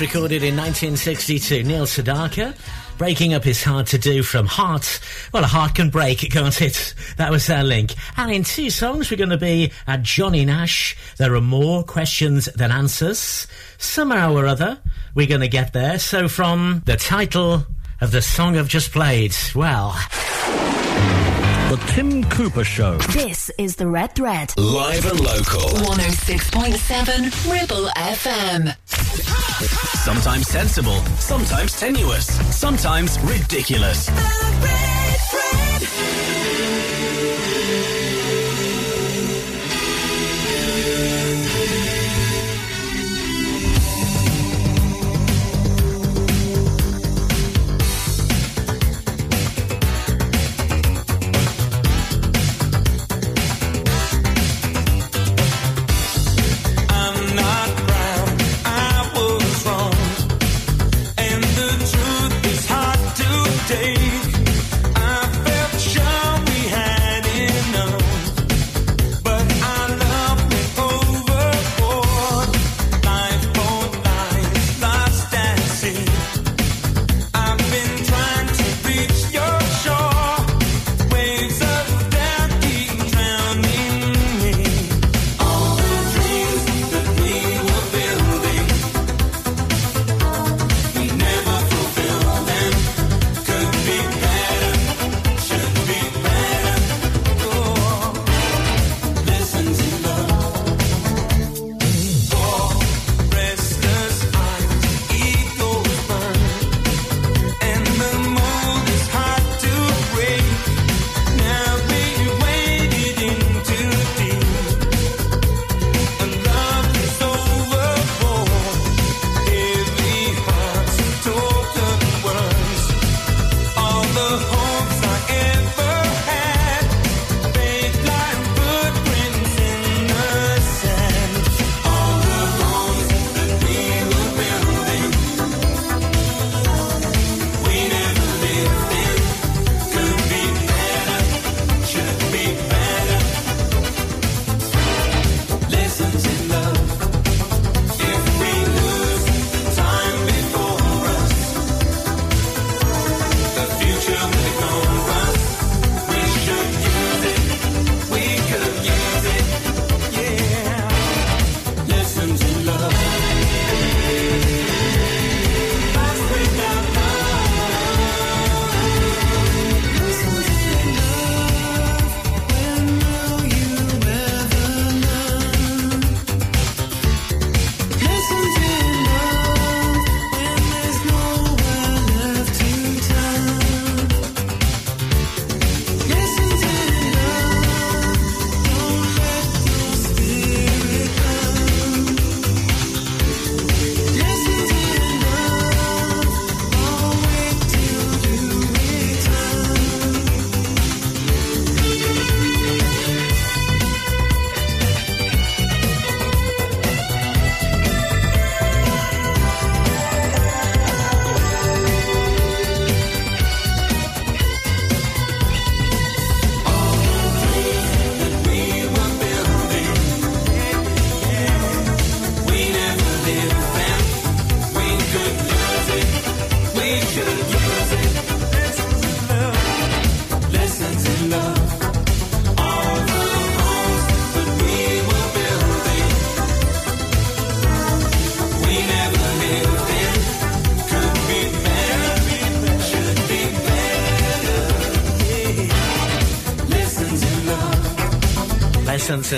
recorded in 1962, Neil Sedaka. Breaking up is hard to do from heart. Well, a heart can break, can't it? That was our link. And in two songs, we're going to be at Johnny Nash. There are more questions than answers. Somehow or other, we're going to get there. So from the title of the song I've just played, well... The Tim Cooper Show. This is the Red Thread. Live and local. 106.7 Ribble FM. Sometimes sensible, sometimes tenuous, sometimes ridiculous.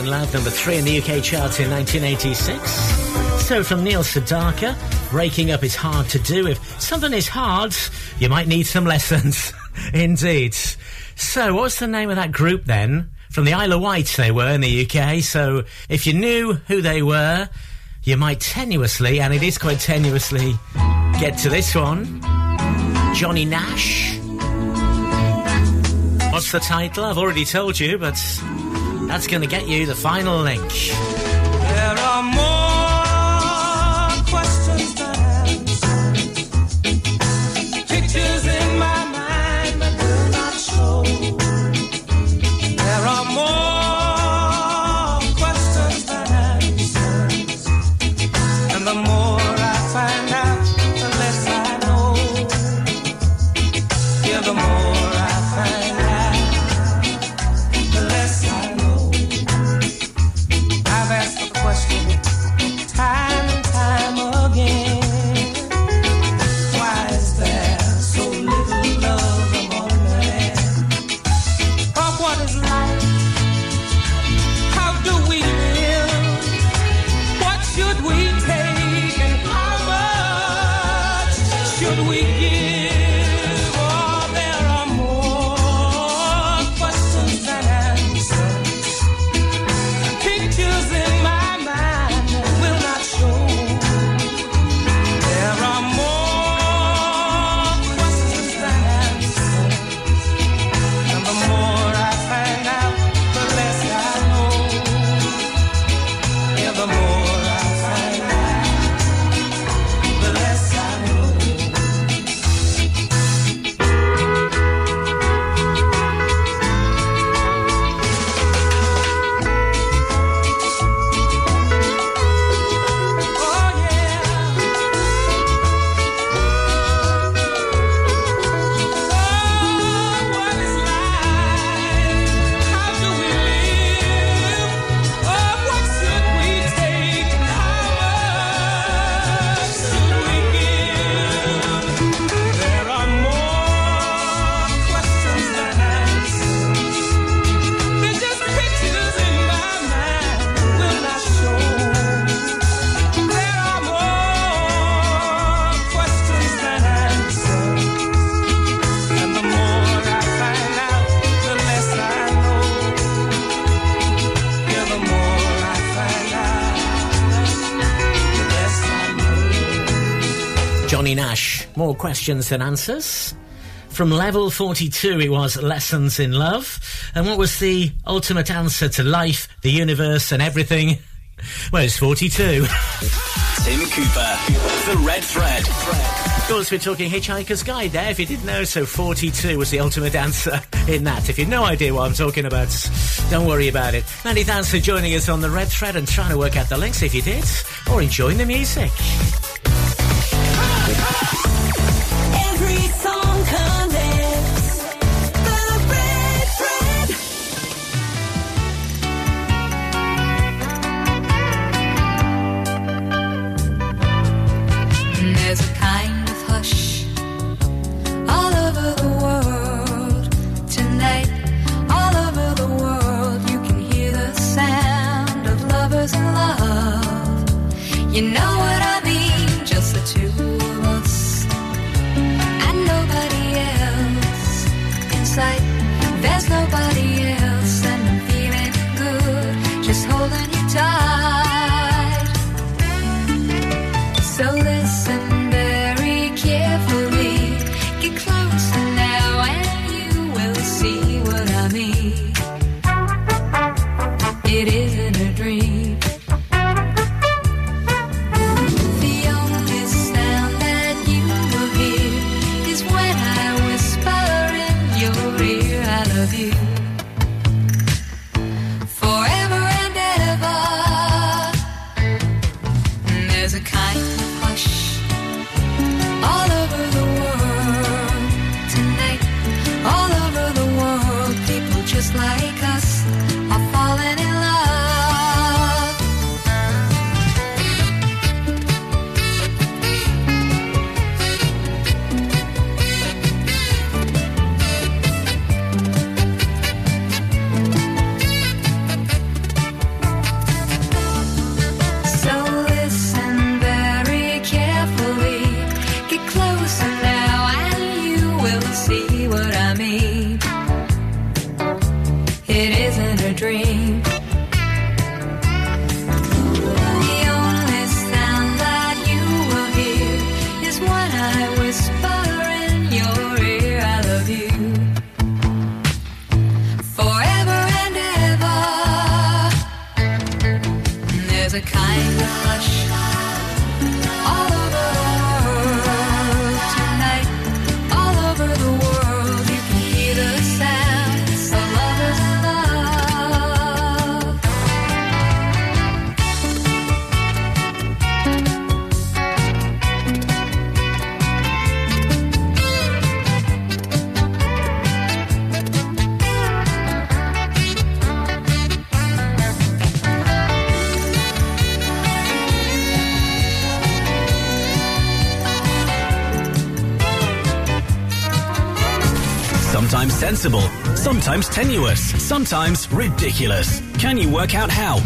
Lessons in number three in the UK chart in 1986. So from Neil Sedaka, breaking up is hard to do. If something is hard, you might need some lessons. Indeed. So what's the name of that group then? From the Isle of Wight they were in the UK. So if you knew who they were, you might tenuously, and it is quite tenuously, get to this one. Johnny Nash. What's the title? I've already told you, but that's going to get you the final link. More questions than answers. From level 42, it was Lessons in Love. And what was the ultimate answer to life, the universe, and everything? Well, it's 42. Tim Cooper, The Red Thread. Of course, we're talking Hitchhiker's Guide there. If you didn't know, so 42 was the ultimate answer in that. If you've no idea what I'm talking about, don't worry about it. Many thanks for joining us on the Red Thread and trying to work out the links if you did, or enjoying the music. sometimes tenuous, sometimes ridiculous. Can you work out how?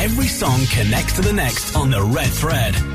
Every song connects to the next on the red thread.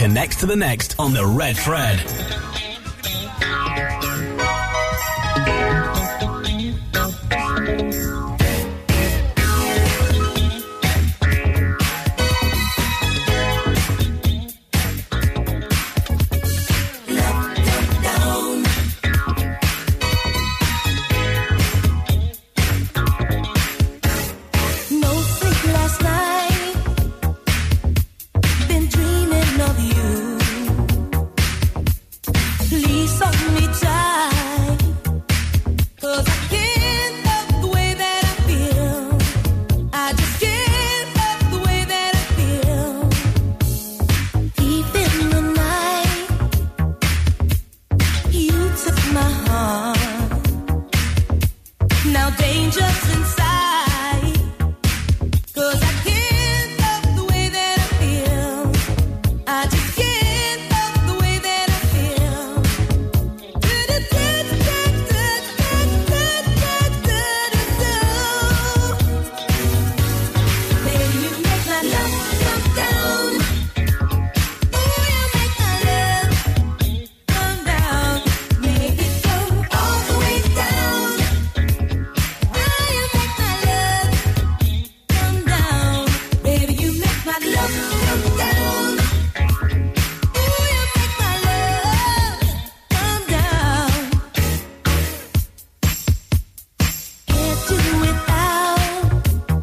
Connect to the next on the Red Thread.